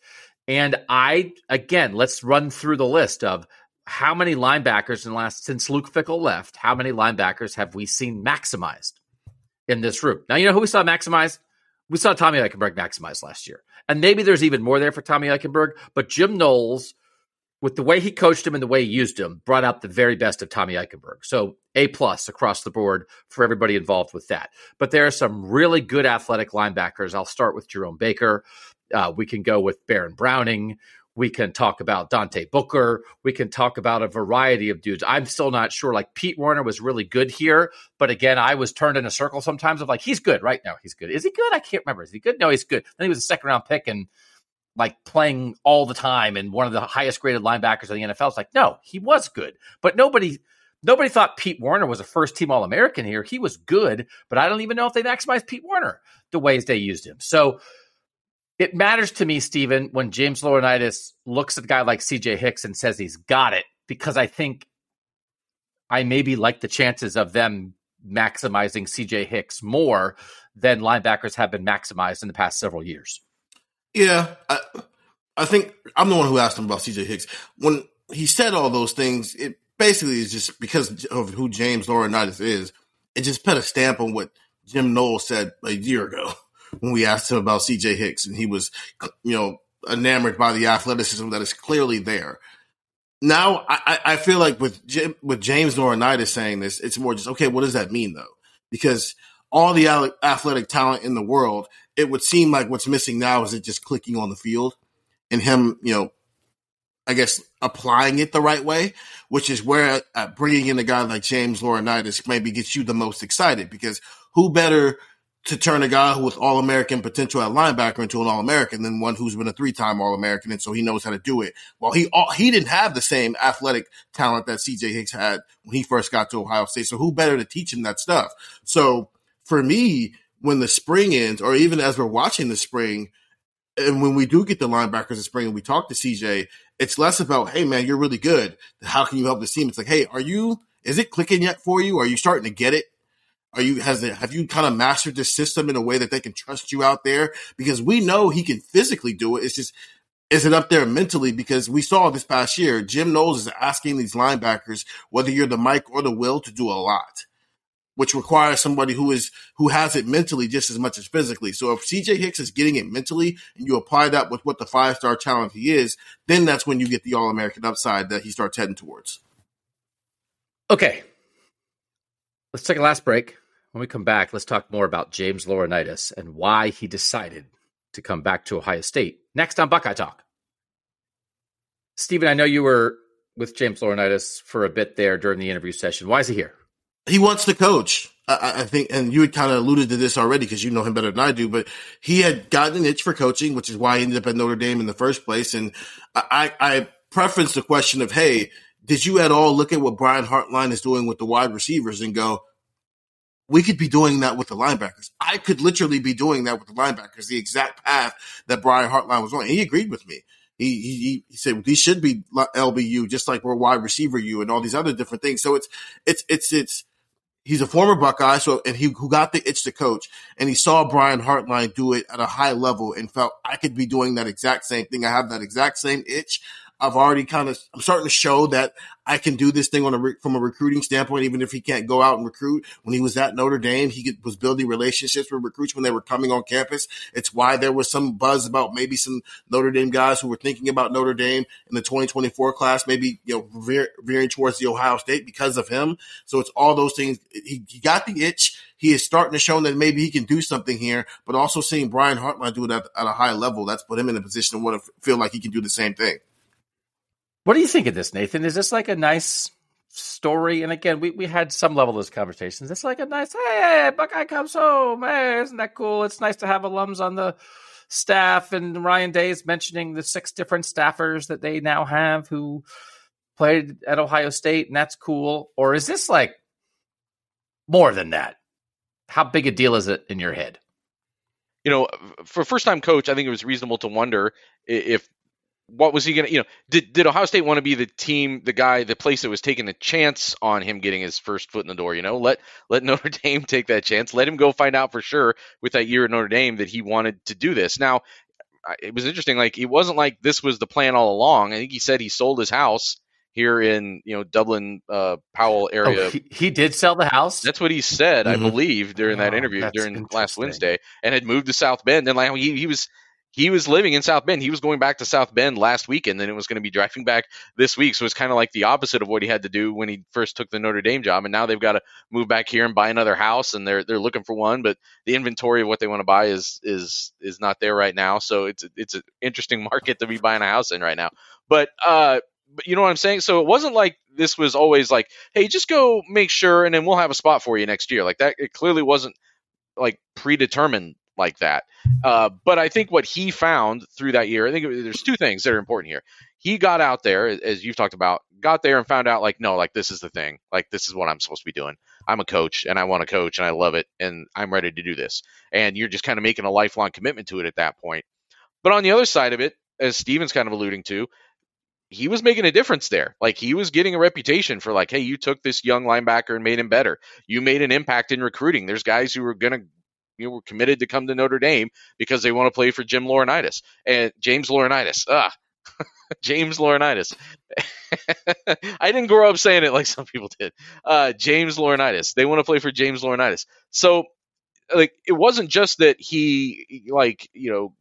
And I again, let's run through the list of how many linebackers in the last since Luke Fickell left, how many linebackers have we seen maximized in this room? Now you know who we saw maximized? We saw Tommy Eichenberg maximized last year. And maybe there's even more there for Tommy Eichenberg, but Jim Knowles with the way he coached him and the way he used him, brought out the very best of Tommy Eichenberg. So A plus across the board for everybody involved with that. But there are some really good athletic linebackers. I'll start with Jerome Baker. Uh, we can go with Baron Browning. We can talk about Dante Booker. We can talk about a variety of dudes. I'm still not sure. Like Pete Werner was really good here, but again, I was turned in a circle sometimes of like he's good right now. He's good. Is he good? I can't remember. Is he good? No, he's good. Then he was a second round pick and like playing all the time and one of the highest graded linebackers in the NFL. It's like, no, he was good. But nobody nobody thought Pete Werner was a first team All American here. He was good, but I don't even know if they maximized Pete Werner the ways they used him. So it matters to me, Stephen, when James Laurinaitis looks at a guy like CJ Hicks and says he's got it, because I think I maybe like the chances of them maximizing CJ Hicks more than linebackers have been maximized in the past several years.
Yeah, I, I think I'm the one who asked him about CJ Hicks. When he said all those things, it basically is just because of who James Laurinaitis is. It just put a stamp on what Jim Knowles said a year ago when we asked him about CJ Hicks, and he was, you know, enamored by the athleticism that is clearly there. Now, I, I feel like with Jim, with James Laurinaitis saying this, it's more just okay. What does that mean though? Because all the athletic talent in the world, it would seem like what's missing now is it just clicking on the field and him, you know, I guess applying it the right way, which is where uh, bringing in a guy like James Laurinaitis maybe gets you the most excited because who better to turn a guy with all American potential at linebacker into an All American than one who's been a three time All American and so he knows how to do it. Well, he all, he didn't have the same athletic talent that CJ Hicks had when he first got to Ohio State. So who better to teach him that stuff? So for me, when the spring ends, or even as we're watching the spring, and when we do get the linebackers in spring and we talk to CJ, it's less about, hey man, you're really good. How can you help the team? It's like, hey, are you is it clicking yet for you? Are you starting to get it? Are you has it have you kind of mastered this system in a way that they can trust you out there? Because we know he can physically do it. It's just is it up there mentally? Because we saw this past year, Jim Knowles is asking these linebackers whether you're the Mike or the Will to do a lot which requires somebody who is who has it mentally just as much as physically. So if CJ Hicks is getting it mentally and you apply that with what the five star talent he is, then that's when you get the All American upside that he starts heading towards.
Okay. Let's take a last break. When we come back, let's talk more about James Laurinaitis and why he decided to come back to Ohio State. Next on Buckeye Talk. Stephen, I know you were with James Laurinaitis for a bit there during the interview session. Why is he here?
He wants to coach. I, think, and you had kind of alluded to this already because you know him better than I do, but he had gotten an itch for coaching, which is why he ended up at Notre Dame in the first place. And I, I preference the question of, Hey, did you at all look at what Brian Hartline is doing with the wide receivers and go, we could be doing that with the linebackers. I could literally be doing that with the linebackers, the exact path that Brian Hartline was on. He agreed with me. He, he, he said these should be LBU, just like we're wide receiver U and all these other different things. So it's, it's, it's, it's, he's a former Buckeye, so and he who got the itch to coach, and he saw Brian Hartline do it at a high level and felt I could be doing that exact same thing. I have that exact same itch. I've already kind of I'm starting to show that I can do this thing on a from a recruiting standpoint, even if he can't go out and recruit. When he was at Notre Dame, he could, was building relationships with recruits when they were coming on campus. It's why there was some buzz about maybe some Notre Dame guys who were thinking about Notre Dame in the 2024 class, maybe you know veer, veering towards the Ohio State because of him. So it's all those things. He, he got the itch. He is starting to show that maybe he can do something here, but also seeing Brian Hartline do it at, at a high level, that's put him in a position to want to feel like he can do the same thing.
What do you think of this, Nathan? Is this like a nice story? And again, we, we had some level of this conversations. It's like a nice, hey, Buckeye comes home. Hey, isn't that cool? It's nice to have alums on the staff. And Ryan Day is mentioning the six different staffers that they now have who played at Ohio State, and that's cool. Or is this like more than that? How big a deal is it in your head?
You know, for first time coach, I think it was reasonable to wonder if what was he going to, you know, did, did Ohio State want to be the team, the guy, the place that was taking a chance on him getting his first foot in the door, you know, let, let Notre Dame take that chance. Let him go find out for sure with that year at Notre Dame that he wanted to do this. Now, it was interesting. Like, it wasn't like this was the plan all along. I think he said he sold his house here in, you know, Dublin, uh, Powell oh, area. Oh,
he, he, did sell the house.
That's what he said, mm-hmm. I believe, during that oh, interview during last Wednesday and had moved to South Bend. And like, he, he was, he was living in South Bend. He was going back to South Bend last weekend, and then it was going to be driving back this week. So it's kind of like the opposite of what he had to do when he first took the Notre Dame job. And now they've got to move back here and buy another house, and they're they're looking for one, but the inventory of what they want to buy is is is not there right now. So it's it's an interesting market to be buying a house in right now. But uh, but you know what I'm saying? So it wasn't like this was always like, hey, just go make sure, and then we'll have a spot for you next year. Like that, it clearly wasn't like predetermined like that. Uh, but I think what he found through that year, I think there's two things that are important here. He got out there, as you've talked about, got there and found out like, no, like this is the thing. Like this is what I'm supposed to be doing. I'm a coach and I want to coach and I love it and I'm ready to do this. And you're just kind of making a lifelong commitment to it at that point. But on the other side of it, as Steven's kind of alluding to, he was making a difference there. Like he was getting a reputation for like, hey, you took this young linebacker and made him better. You made an impact in recruiting. There's guys who are gonna you were committed to come to Notre Dame because they want to play for Jim Laurinaitis and James Laurinaitis. Ah, James Laurinaitis. I didn't grow up saying it like some people did. Uh, James Laurinaitis. They want to play for James Laurinaitis. So, like, it wasn't just that he, like, you know,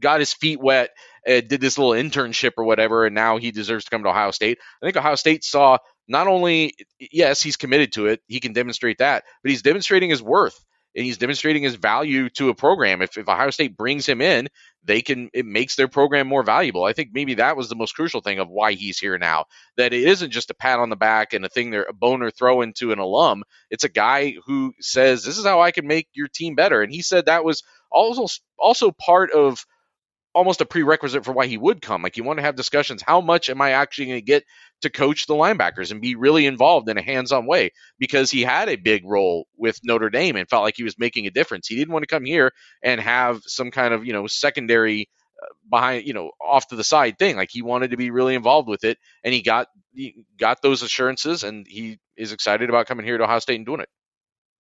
got his feet wet, and did this little internship or whatever, and now he deserves to come to Ohio State. I think Ohio State saw not only, yes, he's committed to it, he can demonstrate that, but he's demonstrating his worth and he's demonstrating his value to a program. If, if Ohio State brings him in, they can it makes their program more valuable. I think maybe that was the most crucial thing of why he's here now. That it isn't just a pat on the back and a thing they're a boner throwing to an alum. It's a guy who says this is how I can make your team better. And he said that was also also part of almost a prerequisite for why he would come. Like you want to have discussions. How much am I actually going to get to coach the linebackers and be really involved in a hands-on way? Because he had a big role with Notre Dame and felt like he was making a difference. He didn't want to come here and have some kind of you know secondary uh, behind you know off to the side thing. Like he wanted to be really involved with it, and he got he got those assurances, and he is excited about coming here to Ohio State and doing it.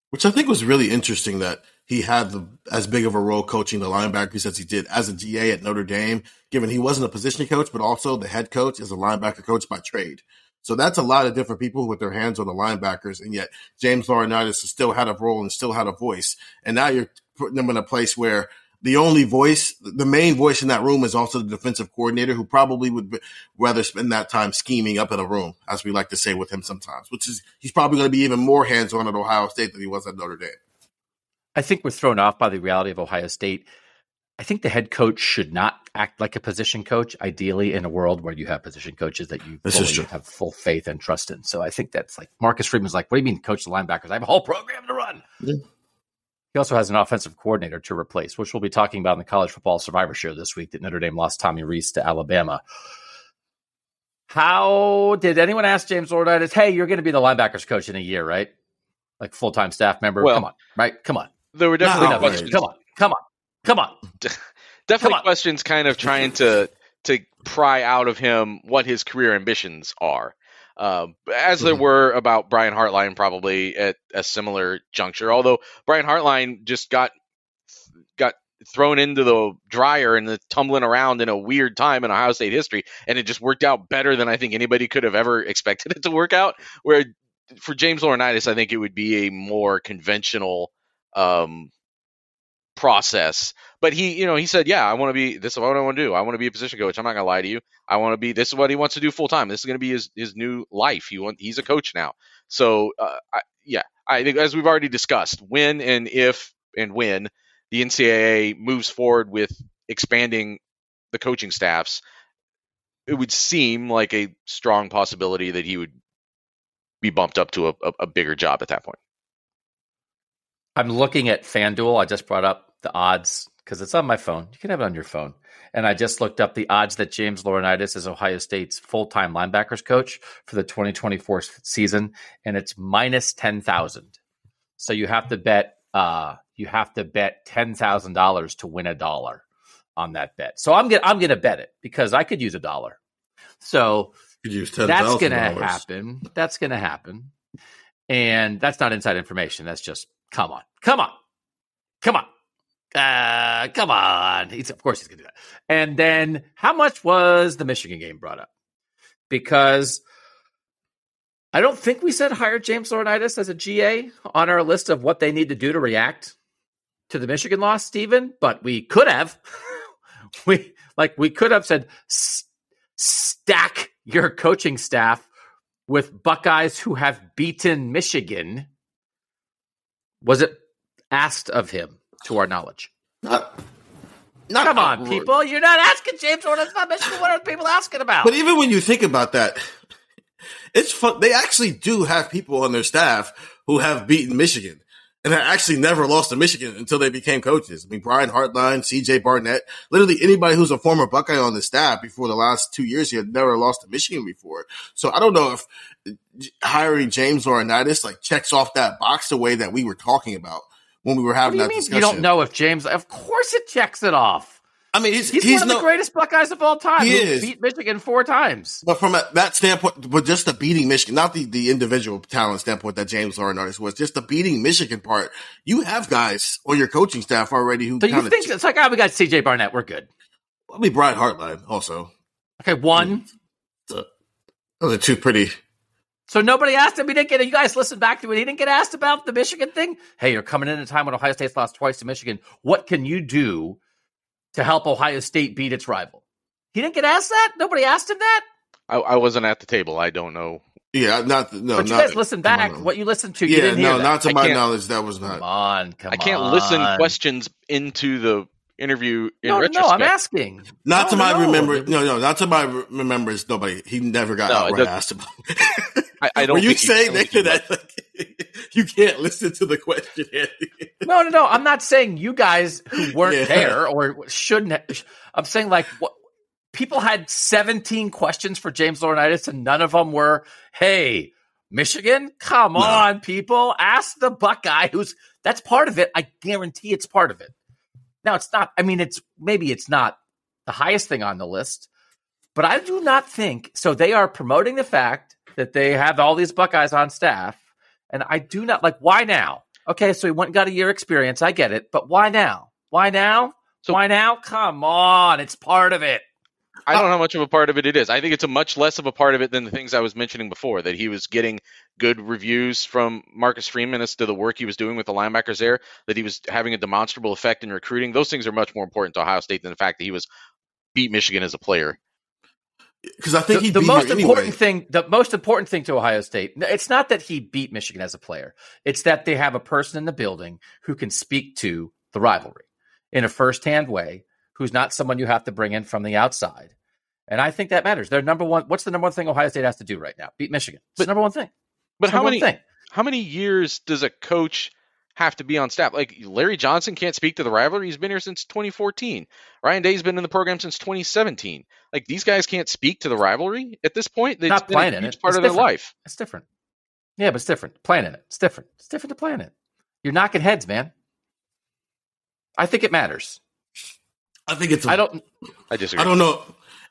Which I think was really interesting that he had the, as big of a role coaching the linebackers as he did as a GA at Notre Dame, given he wasn't a position coach, but also the head coach is a linebacker coach by trade. So that's a lot of different people with their hands on the linebackers. And yet James Laurinaitis still had a role and still had a voice. And now you're putting them in a place where the only voice, the main voice in that room is also the defensive coordinator who probably would rather spend that time scheming up in a room, as we like to say with him sometimes, which is he's probably going to be even more hands on at Ohio State than he was at Notre Dame.
I think we're thrown off by the reality of Ohio State I think the head coach should not act like a position coach. Ideally, in a world where you have position coaches that you have full faith and trust in. So I think that's like Marcus Freeman's like, what do you mean, coach the linebackers? I have a whole program to run.
Yeah.
He also has an offensive coordinator to replace, which we'll be talking about in the college football survivor show this week that Notre Dame lost Tommy Rees to Alabama. How did anyone ask James Laurinaitis, hey, you're going to be the linebackers coach in a year, right? Like full time staff member.
Well-
come on, right? Come on.
There were definitely questions.
Come on. Come on. Come on.
definitely
Come on.
questions kind of trying to to pry out of him what his career ambitions are. Um, as there
Mhm.
were about Brian Hartline probably at a similar juncture, although Brian Hartline just got got thrown into the dryer and the tumbling around in a weird time in Ohio State history, and it just worked out better than I think anybody could have ever expected it to work out. Where for James Laurinaitis, I think it would be a more conventional um, process. But he, you know, he said, "Yeah, I want to be. This is what I want to do. I want to be a position coach. I'm not gonna lie to you. I want to be. This is what he wants to do full time. This is gonna be his his new life. He want. He's a coach now. So, uh, I, yeah, I think as we've already discussed, when and if and when the NCAA moves forward with expanding the coaching staffs, it would seem like a strong possibility that he would be bumped up to a, a, a bigger job at that point.
I'm looking at FanDuel. I just brought up the odds because it's on my phone. You can have it on your phone. And I just looked up the odds that James Laurinaitis is Ohio State's full time linebackers coach for the 2024 season, and it's minus 10,000. So you have to bet. Uh, you have to bet ten thousand dollars to win a dollar on that bet. So I'm gonna I'm gonna bet it because I could use a dollar. So
use ten
that's going to happen. That's going to happen. And that's not inside information. That's just come on, come on, come on, uh, come on. He's of course he's going to do that. And then how much was the Michigan game brought up? Because I don't think we said hire James Laurinaitis as a GA on our list of what they need to do to react to the Michigan loss, Stephen. But we could have. we like we could have said "S- stack your coaching staff with Buckeyes who have beaten Michigan. Was it asked of him, to our knowledge?
Not, not
Come on,
outright.
people. You're not asking James Jordan. It's not Michigan. What are people asking about?
But even when you think about that, it's fun. They actually do have people on their staff who have beaten Michigan and have actually never lost to Michigan until they became coaches. I mean, Brian Hartline, CJ Barnett, literally anybody who's a former Buckeye on the staff before the last two years, he had never lost to Michigan before. So I don't know if hiring James Laurinaitis like checks off that box the way that we were talking about when we were having that
mean
discussion.
you don't know if James? Of course, it checks it off.
I mean, he's,
He's,
he's
one of
no,
the greatest Buckeyes of all time.
He is.
beat Michigan four times.
But from a, that standpoint, but just the beating Michigan, not the, the individual talent standpoint that James Laurinaitis was, just the beating Michigan part. You have guys on your coaching staff already who
So you think it's like, oh, we got CJ Barnett. We're good.
I mean, Brian Hartline also.
Okay, one. Mm.
Those are two pretty.
So nobody asked him. He didn't get. You guys listen back to it. He didn't get asked about the Michigan thing. Hey, you're coming in at a time when Ohio State's lost twice to Michigan. What can you do to help Ohio State beat its rival? He didn't get asked that. Nobody asked him that.
I, I wasn't at the table. I don't know.
Yeah, not no.
but you
not,
guys listen back. What you listened to, you
Yeah,
didn't
no,
that.
not to
I
my knowledge. That was not.
Come on, come
I can't
on.
listen questions into the interview in
No, no,
retrospect.
no, I'm asking.
Not
No,
to my
no, no.
remember. No, no, not to my re- remembrance. Nobody. He never got
No, it
outright asked about.
I, I don't.
Were you saying that,
listen
that like, you can't listen to the question? Andy?
No, no, no. I'm not saying you guys who weren't
Yeah.
there or shouldn't. Have, I'm saying like what people had 17 questions for James Laurinaitis, and none of them were, "Hey, Michigan, come
No.
on, people, ask the Buckeye who's." That's part of it. I guarantee it's part of it. Now, it's not. I mean, it's maybe it's not the highest thing on the list, but I do not think so. They are promoting the fact that they have all these Buckeyes on staff, and I do not like. Why now? Okay, so he went and got a year experience. I get it, but why now? Why now?
So-
why now? Come on, it's part of it.
I don't uh, know how much of a part of it it is. I think it's a much less of a part of it than the things I was mentioning before. That he was getting good reviews from Marcus Freeman as to the work he was doing with the linebackers there. That he was having a demonstrable effect in recruiting. Those things are much more important to Ohio State than the fact that he was beat Michigan as a player.
Because I think
the,
he'd
the
be
most
here
important
anyway.
thing the most important thing to ohio state it's not that he beat michigan as a player it's that they have a person in the building who can speak to the rivalry in a firsthand way who's not someone you have to bring in from the outside. And I think that matters. Their number one. What's the number one thing Ohio State has to do right now? Beat Michigan. It's
But-
number one thing.
But
It's
how many
thing.
how many years does a coach have to be on staff? Like Larry Johnson can't speak to the rivalry. He's been here since 2014. Ryan Day's been in the program since 2017. Like these guys can't speak to the rivalry at this point. It's
Not playing in it.
part
It's
of their life.
It's different. Yeah, but it's different. Playing in it. It's different. It's different to playing it. You're knocking heads, man. I think it matters.
I think it's. I
I don't.
I disagree.
I don't know.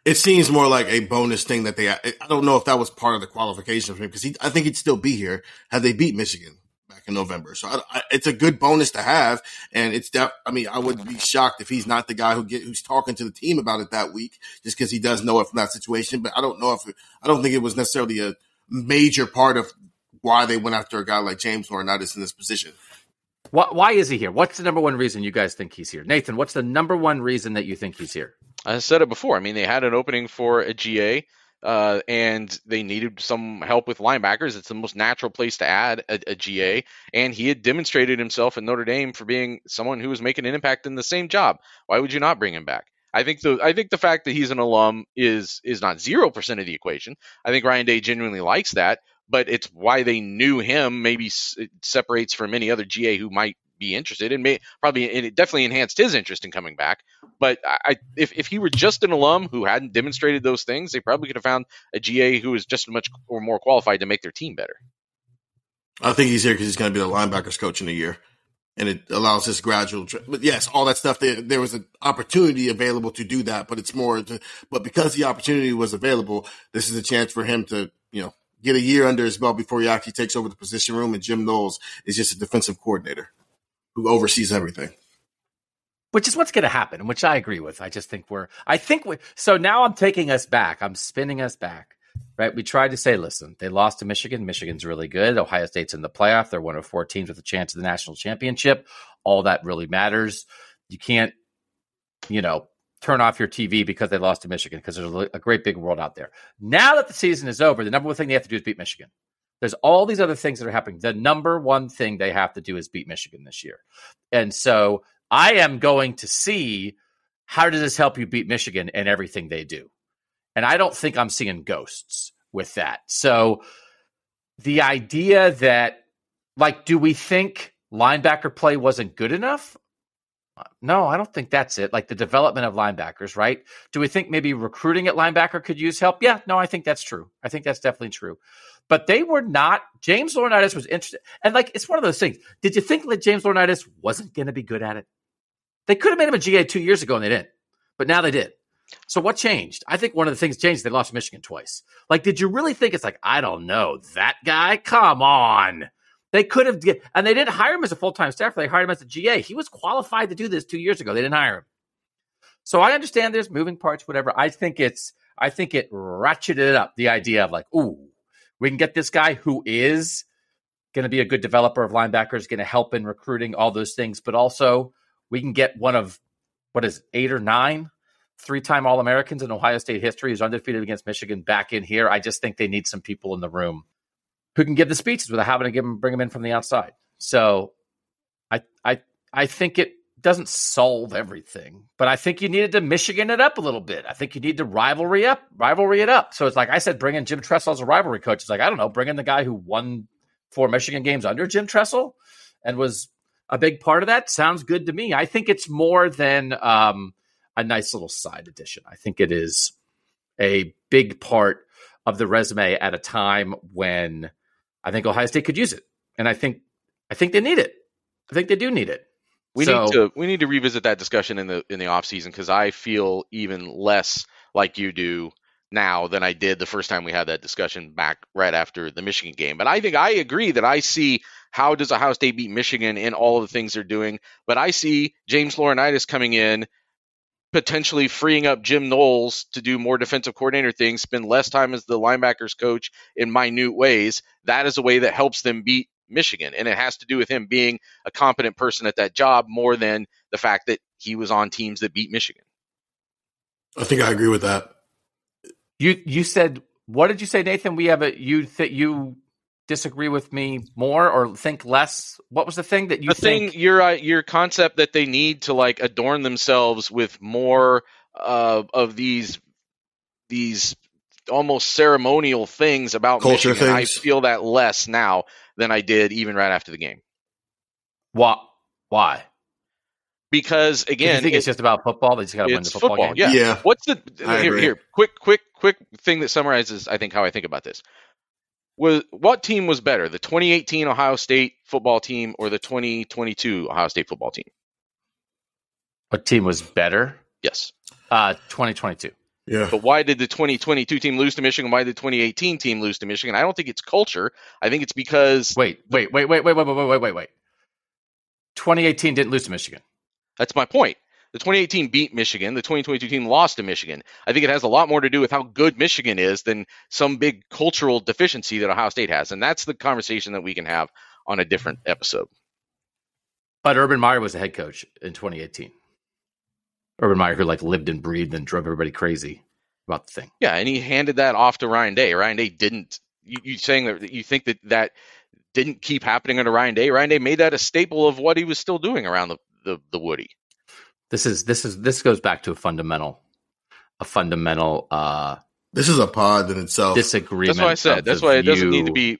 It seems more like a bonus thing that they. I don't know if that was part of the qualification for him because I think he'd still be here had they beat Michigan back in November. So I, I, it's a good bonus to have, and it's. Def, I mean, I would be shocked if he's not the guy who get who's talking to the team about it that week, just because he does know it from that situation. But I don't know if I don't think it was necessarily a major part of why they went after a guy like James Laurinaitis in this position.
Why, why is he here? What's the number one reason you guys think he's here? Nathan, what's the number one reason that you think he's here?
I said it before. I mean, they had an opening for a GA, uh, and they needed some help with linebackers. It's the most natural place to add a, a GA, and he had demonstrated himself in Notre Dame for being someone who was making an impact in the same job. Why would you not bring him back? I think the I think the fact that he's an alum is is not zero percent of the equation. I think Ryan Day genuinely likes that, but it's why they knew him. Maybe separates from any other GA who might be interested, and may probably and it definitely enhanced his interest in coming back. But I, if if he were just an alum who hadn't demonstrated those things, they probably could have found a GA who was just as much or more qualified to make their team better.
I think he's here because he's going to be the linebackers coach in a year, and it allows this gradual. But yes, all that stuff. There, there was an opportunity available to do that, but it's more. To, but because the opportunity was available, this is a chance for him to, you know, get a year under his belt before he actually takes over the position room. And Jim Knowles is just a defensive coordinator who oversees everything.
Which is what's going to happen, which I agree with. I just think we're, I think we, so now I'm taking us back. I'm spinning us back, right? We tried to say, listen, they lost to Michigan. Michigan's really good. Ohio State's in the playoff. They're one of four teams with a chance of the national championship. All that really matters. You can't, you know, turn off your TV because they lost to Michigan because there's a, a great big world out there. Now that the season is over, the number one thing they have to do is beat Michigan. There's all these other things that are happening. The number one thing they have to do is beat Michigan this year. And so I am going to see how does this help you beat Michigan and everything they do. And I don't think I'm seeing ghosts with that. So the idea that, like, do we think linebacker play wasn't good enough? No, I don't think that's it. Like the development of linebackers, right? Do we think maybe recruiting at linebacker could use help? Yeah, no, I think that's true. I think that's definitely true. But they were not. James Laurinaitis was interested, and like it's one of those things. Did you think that James Laurinaitis wasn't going to be good at it? They could have made him a GA two years ago and they didn't, but now they did. So what changed? I think one of the things changed. They lost Michigan twice. Like, did you really think it's like I don't know that guy? Come on. They could have, and they didn't hire him as a full time staffer. They hired him as a GA. He was qualified to do this two years ago. They didn't hire him. So I understand there's moving parts, whatever. I think it's, I think it ratcheted up. The idea of like, ooh, we can get this guy who is going to be a good developer of linebackers, going to help in recruiting, all those things, but also we can get one of what is it, eight or nine three-time All-Americans in Ohio State history who's undefeated against Michigan back in here. I just think they need some people in the room who can give the speeches without having to give them, bring them in from the outside. So I I I think it doesn't solve everything, but I think you needed to Michigan it up a little bit. I think you need to rivalry up, rivalry it up. So it's like I said, bringing Jim Tressel as a rivalry coach. It's like I don't know, bringing the guy who won four Michigan games under Jim Tressel and was a big part of that sounds good to me. I think it's more than um, a nice little side addition. I think it is a big part of the resume at a time when I think Ohio State could use it, and I think I think they need it. I think they do need it.
We
So-
need to we need to revisit that discussion in the in the off season because I feel even less like you do now than I did the first time we had that discussion back right after the Michigan game. But I think I agree that I see how does Ohio State beat Michigan in all of the things they're doing. But I see James Laurinaitis coming in, potentially freeing up Jim Knowles to do more defensive coordinator things, spend less time as the linebackers coach in minute ways. That is a way that helps them beat Michigan. And it has to do with him being a competent person at that job more than the fact that he was on teams that beat Michigan.
I think I agree with that.
You you said what did you say, Nathan? We have a you that you disagree with me more or think less? What was the thing that you
the
think?
thing your uh, your concept that they need to like adorn themselves with more uh, of these these almost ceremonial things about
Culture
Michigan. I feel that less now than I did even right after the game
Why? Why?
because again
you think it's
it-
just about football? They just got to win the football,
football,
game.
yeah.
Yeah.
What's the
I
here?
agree.
Here, quick, quick, quick thing that summarizes, I think, how I think about this. Was what team was better, the 2018 Ohio State football team or the 2022 Ohio State football team?
What team was better?
Yes,
Uh, 2022.
Yeah.
but why did the 2022 team lose to Michigan? Why did the 2018 team lose to Michigan? I don't think it's culture. I think it's because
wait, Wait, wait, wait, wait, wait, wait, wait, wait, wait, wait. 2018 didn't lose to Michigan.
that's my point. The 2018 beat Michigan. The 2022 team lost to Michigan. I think it has a lot more to do with how good Michigan is than some big cultural deficiency that Ohio State has, and that's the conversation that we can have on a different episode.
But Urban Meyer was the head coach in 2018. Urban Meyer, who like lived and breathed and drove everybody crazy about the thing.
Yeah, and he handed that off to Ryan Day. Ryan Day didn't. You, you saying that you think that that didn't keep happening under Ryan Day? Ryan Day made that a staple of what he was still doing around the the, the Woody.
This is this is this goes back to a fundamental, a fundamental uh
This is a pod in itself.
disagreement.
That's why I said. That's why it doesn't need to be.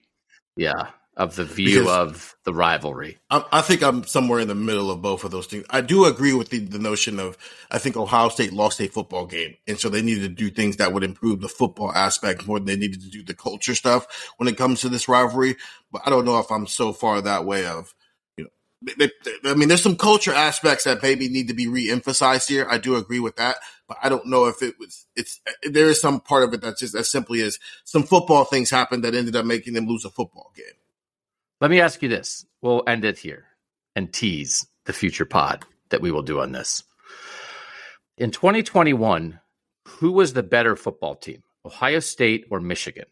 Yeah, of the view
Because-
of the rivalry.
I, I think I'm somewhere in the middle of both of those things. I do agree with the, the notion of I think Ohio State lost a football game, and so they needed to do things that would improve the football aspect more than they needed to do the culture stuff when it comes to this rivalry. But I don't know if I'm so far that way of you know. they- they- I mean, there's some culture aspects that maybe need to be re-emphasized here. I do agree with that, but I don't know if it was. It's there is some part of it that's just as simply as some football things happened that ended up making them lose a football game.
Let me ask you this. We'll end it here and tease the future pod that we will do on this. In 2021, who was the better football team, Ohio State or Michigan?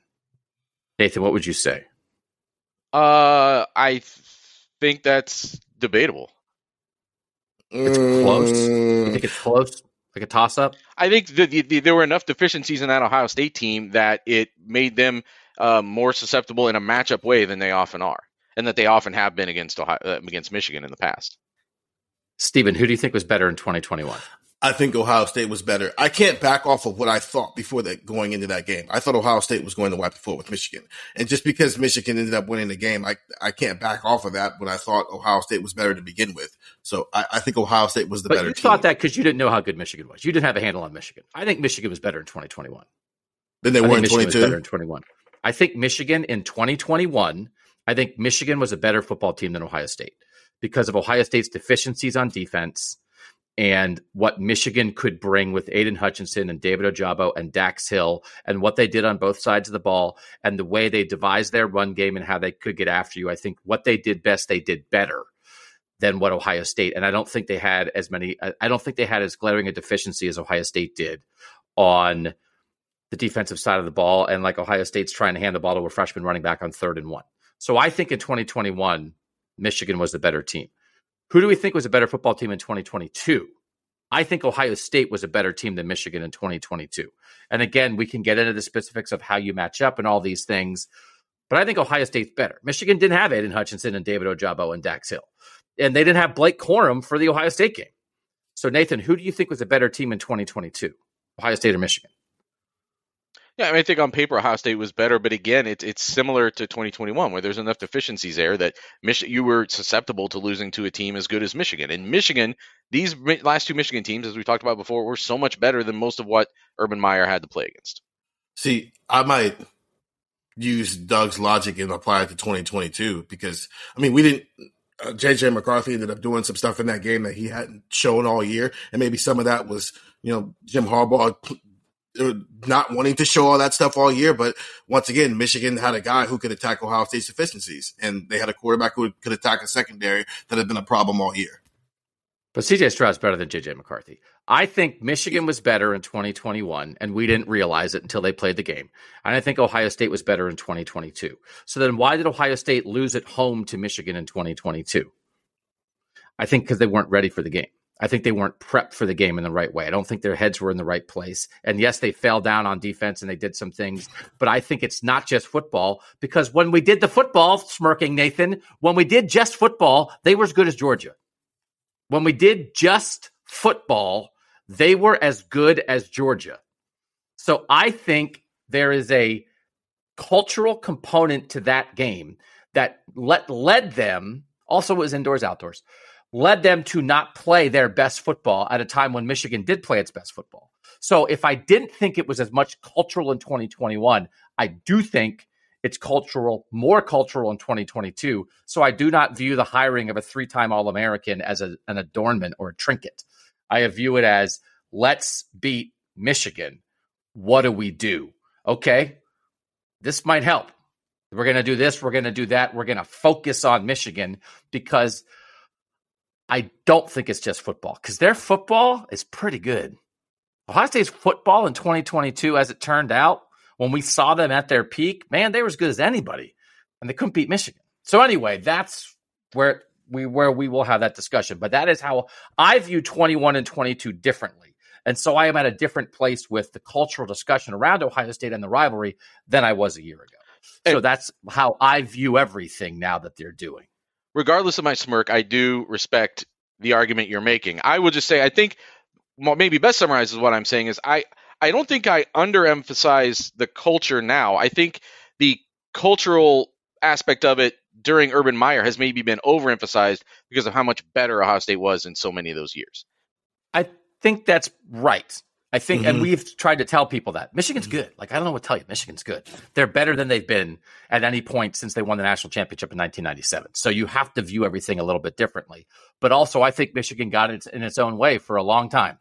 Nathan, what would you say?
Uh, I th- think that's debatable.
It's close. You think it's close, like a toss up?
I think the, the, there were enough deficiencies in that Ohio State team that it made them uh, more susceptible in a matchup way than they often are, and that they often have been against Ohio, uh, against Michigan in the past.
Stephen, who do you think was better in 2021?
I think Ohio State was better. I can't back off of what I thought before that going into that game. I thought Ohio State was going to wipe the floor with Michigan. And just because Michigan ended up winning the game, I, I can't back off of that when I thought Ohio State was better to begin with. So I, I think Ohio State was the
But
better
you
team.
thought that because you didn't know how good Michigan was. You didn't have a handle on Michigan. I think Michigan was better in 2021.
then they
I
were in
Michigan was better
22.
in 21. I think Michigan in 2021, I think Michigan was a better football team than Ohio State because of Ohio State's deficiencies on defense and what Michigan could bring with Aidan Hutchinson and David Ojabo and Dax Hill and what they did on both sides of the ball and the way they devised their run game and how they could get after you. I think what they did best, they did better than what Ohio State. And I don't think they had as many, I don't think they had as glaring a deficiency as Ohio State did on the defensive side of the ball. And like Ohio State's trying to hand the ball to a freshman running back on third and one. So I think in 2021, Michigan was the better team. Who do we think was a better football team in 2022? I think Ohio State was a better team than Michigan in 2022. And again, we can get into the specifics of how you match up and all these things. But I think Ohio State's better. Michigan didn't have Aidan Hutchinson and David Ojabo and Dax Hill. And they didn't have Blake Corum for the Ohio State game. So, Nathan, who do you think was a better team in 2022? Ohio State or Michigan?
Yeah, I, mean, I think on paper Ohio State was better, but again, it's it's similar to 2021 where there's enough deficiencies there that Mich- you were susceptible to losing to a team as good as Michigan. And Michigan, these last two Michigan teams, as we talked about before, were so much better than most of what Urban Meyer had to play against.
See, I might use Doug's logic and apply it to 2022 because, I mean, we didn't. Uh, JJ McCarthy ended up doing some stuff in that game that he hadn't shown all year, and maybe some of that was, you know, Jim Harbaugh Uh, not wanting to show all that stuff all year. But once again, Michigan had a guy who could attack Ohio State's deficiencies, and they had a quarterback who could attack a secondary that had been a problem all year.
But CJ Stroud's better than JJ McCarthy. I think Michigan was better in 2021, and we didn't realize it until they played the game. And I think Ohio State was better in 2022. So then why did Ohio State lose at home to Michigan in 2022? I think because they weren't ready for the game. I think they weren't prepped for the game in the right way. I don't think their heads were in the right place. And yes, they fell down on defense and they did some things, but I think it's not just football because when we did the football, smirking Nathan, when we did just football, they were as good as Georgia. When we did just football, they were as good as Georgia. So I think there is a cultural component to that game that let, led them, also was indoors, outdoors, led them to not play their best football at a time when Michigan did play its best football. So if I didn't think it was as much cultural in 2021, I do think it's cultural, more cultural in 2022. So I do not view the hiring of a three time All American as a, an adornment or a trinket. I view it as let's beat Michigan. What do we do? Okay, this might help. We're going to do this. We're going to do that. We're going to focus on Michigan because I don't think it's just football because their football is pretty good. Ohio State's football in 2022, as it turned out, when we saw them at their peak, man, they were as good as anybody, and they couldn't beat Michigan. So anyway, that's where we where we will have that discussion. But that is how I view 21 and 22 differently. And so I am at a different place with the cultural discussion around Ohio State and the rivalry than I was a year ago. So that's how I view everything now that they're doing.
Regardless of my smirk, I do respect the argument you're making. I would just say I think maybe best summarizes what I'm saying is I I don't think I underemphasize the culture now. I think the cultural aspect of it during Urban Meyer has maybe been overemphasized because of how much better Ohio State was in so many of those years.
I think that's right. I think, mm-hmm. and we've tried to tell people that Michigan's good. Like, I don't know what to tell you. Michigan's good. They're better than they've been at any point since they won the national championship in 1997. So you have to view everything a little bit differently. But also, I think Michigan got it in its own way for a long time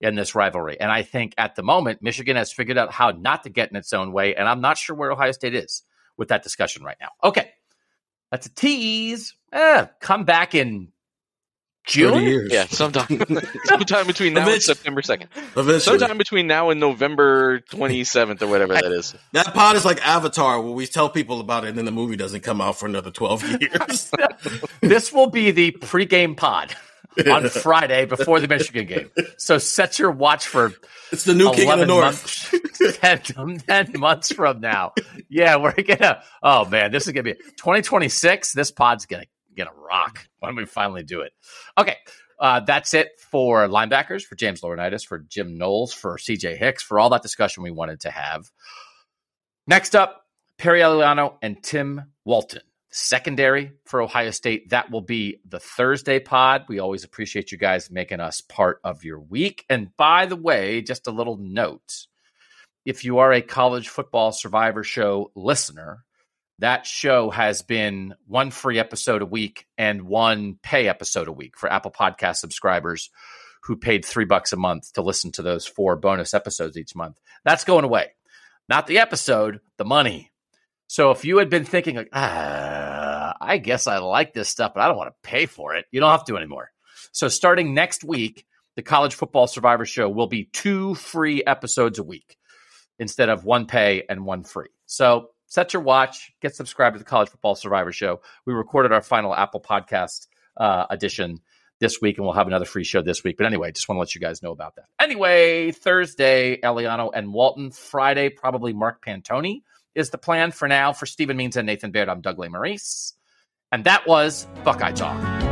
in this rivalry. And I think at the moment, Michigan has figured out how not to get in its own way. And I'm not sure where Ohio State is with that discussion right now. Okay. That's a tease. Eh, come back in June?
Yeah, sometime, sometime between now and September 2nd. Eventually. Sometime between now and November 27th or whatever that is.
That pod is like Avatar, where we tell people about it and then the movie doesn't come out for another 12 years.
this will be the pregame pod on Friday before the Michigan game. So set your watch for
it's the new King of the North.
Months, 10, 10 months from now. Yeah, we're gonna. Oh man, this is gonna be 2026. This pod's gonna gonna rock when we finally do it. Okay, uh, that's it for linebackers, for James Laurinaitis, for Jim Knowles, for CJ Hicks, for all that discussion we wanted to have. Next up, Perry Eliano and Tim Walton. Secondary for Ohio State. That will be the Thursday pod. We always appreciate you guys making us part of your week. And by the way, just a little note if you are a college football survivor show listener, that show has been one free episode a week and one pay episode a week for Apple Podcast subscribers who paid three bucks a month to listen to those four bonus episodes each month. That's going away. Not the episode, the money. So if you had been thinking like, ah, I guess I like this stuff, but I don't want to pay for it, you don't have to anymore. So starting next week, the College Football Survivor Show will be two free episodes a week instead of one pay and one free. So set your watch, get subscribed to the College Football Survivor Show. We recorded our final Apple Podcast uh, edition this week, and we'll have another free show this week. But anyway, just want to let you guys know about that. Anyway, Thursday, Eliano and Walton. Friday, probably Mark Pantoni is the plan for now. For Stephen Means and Nathan Baird, I'm Doug Lesmerises. And that was Buckeye Talk.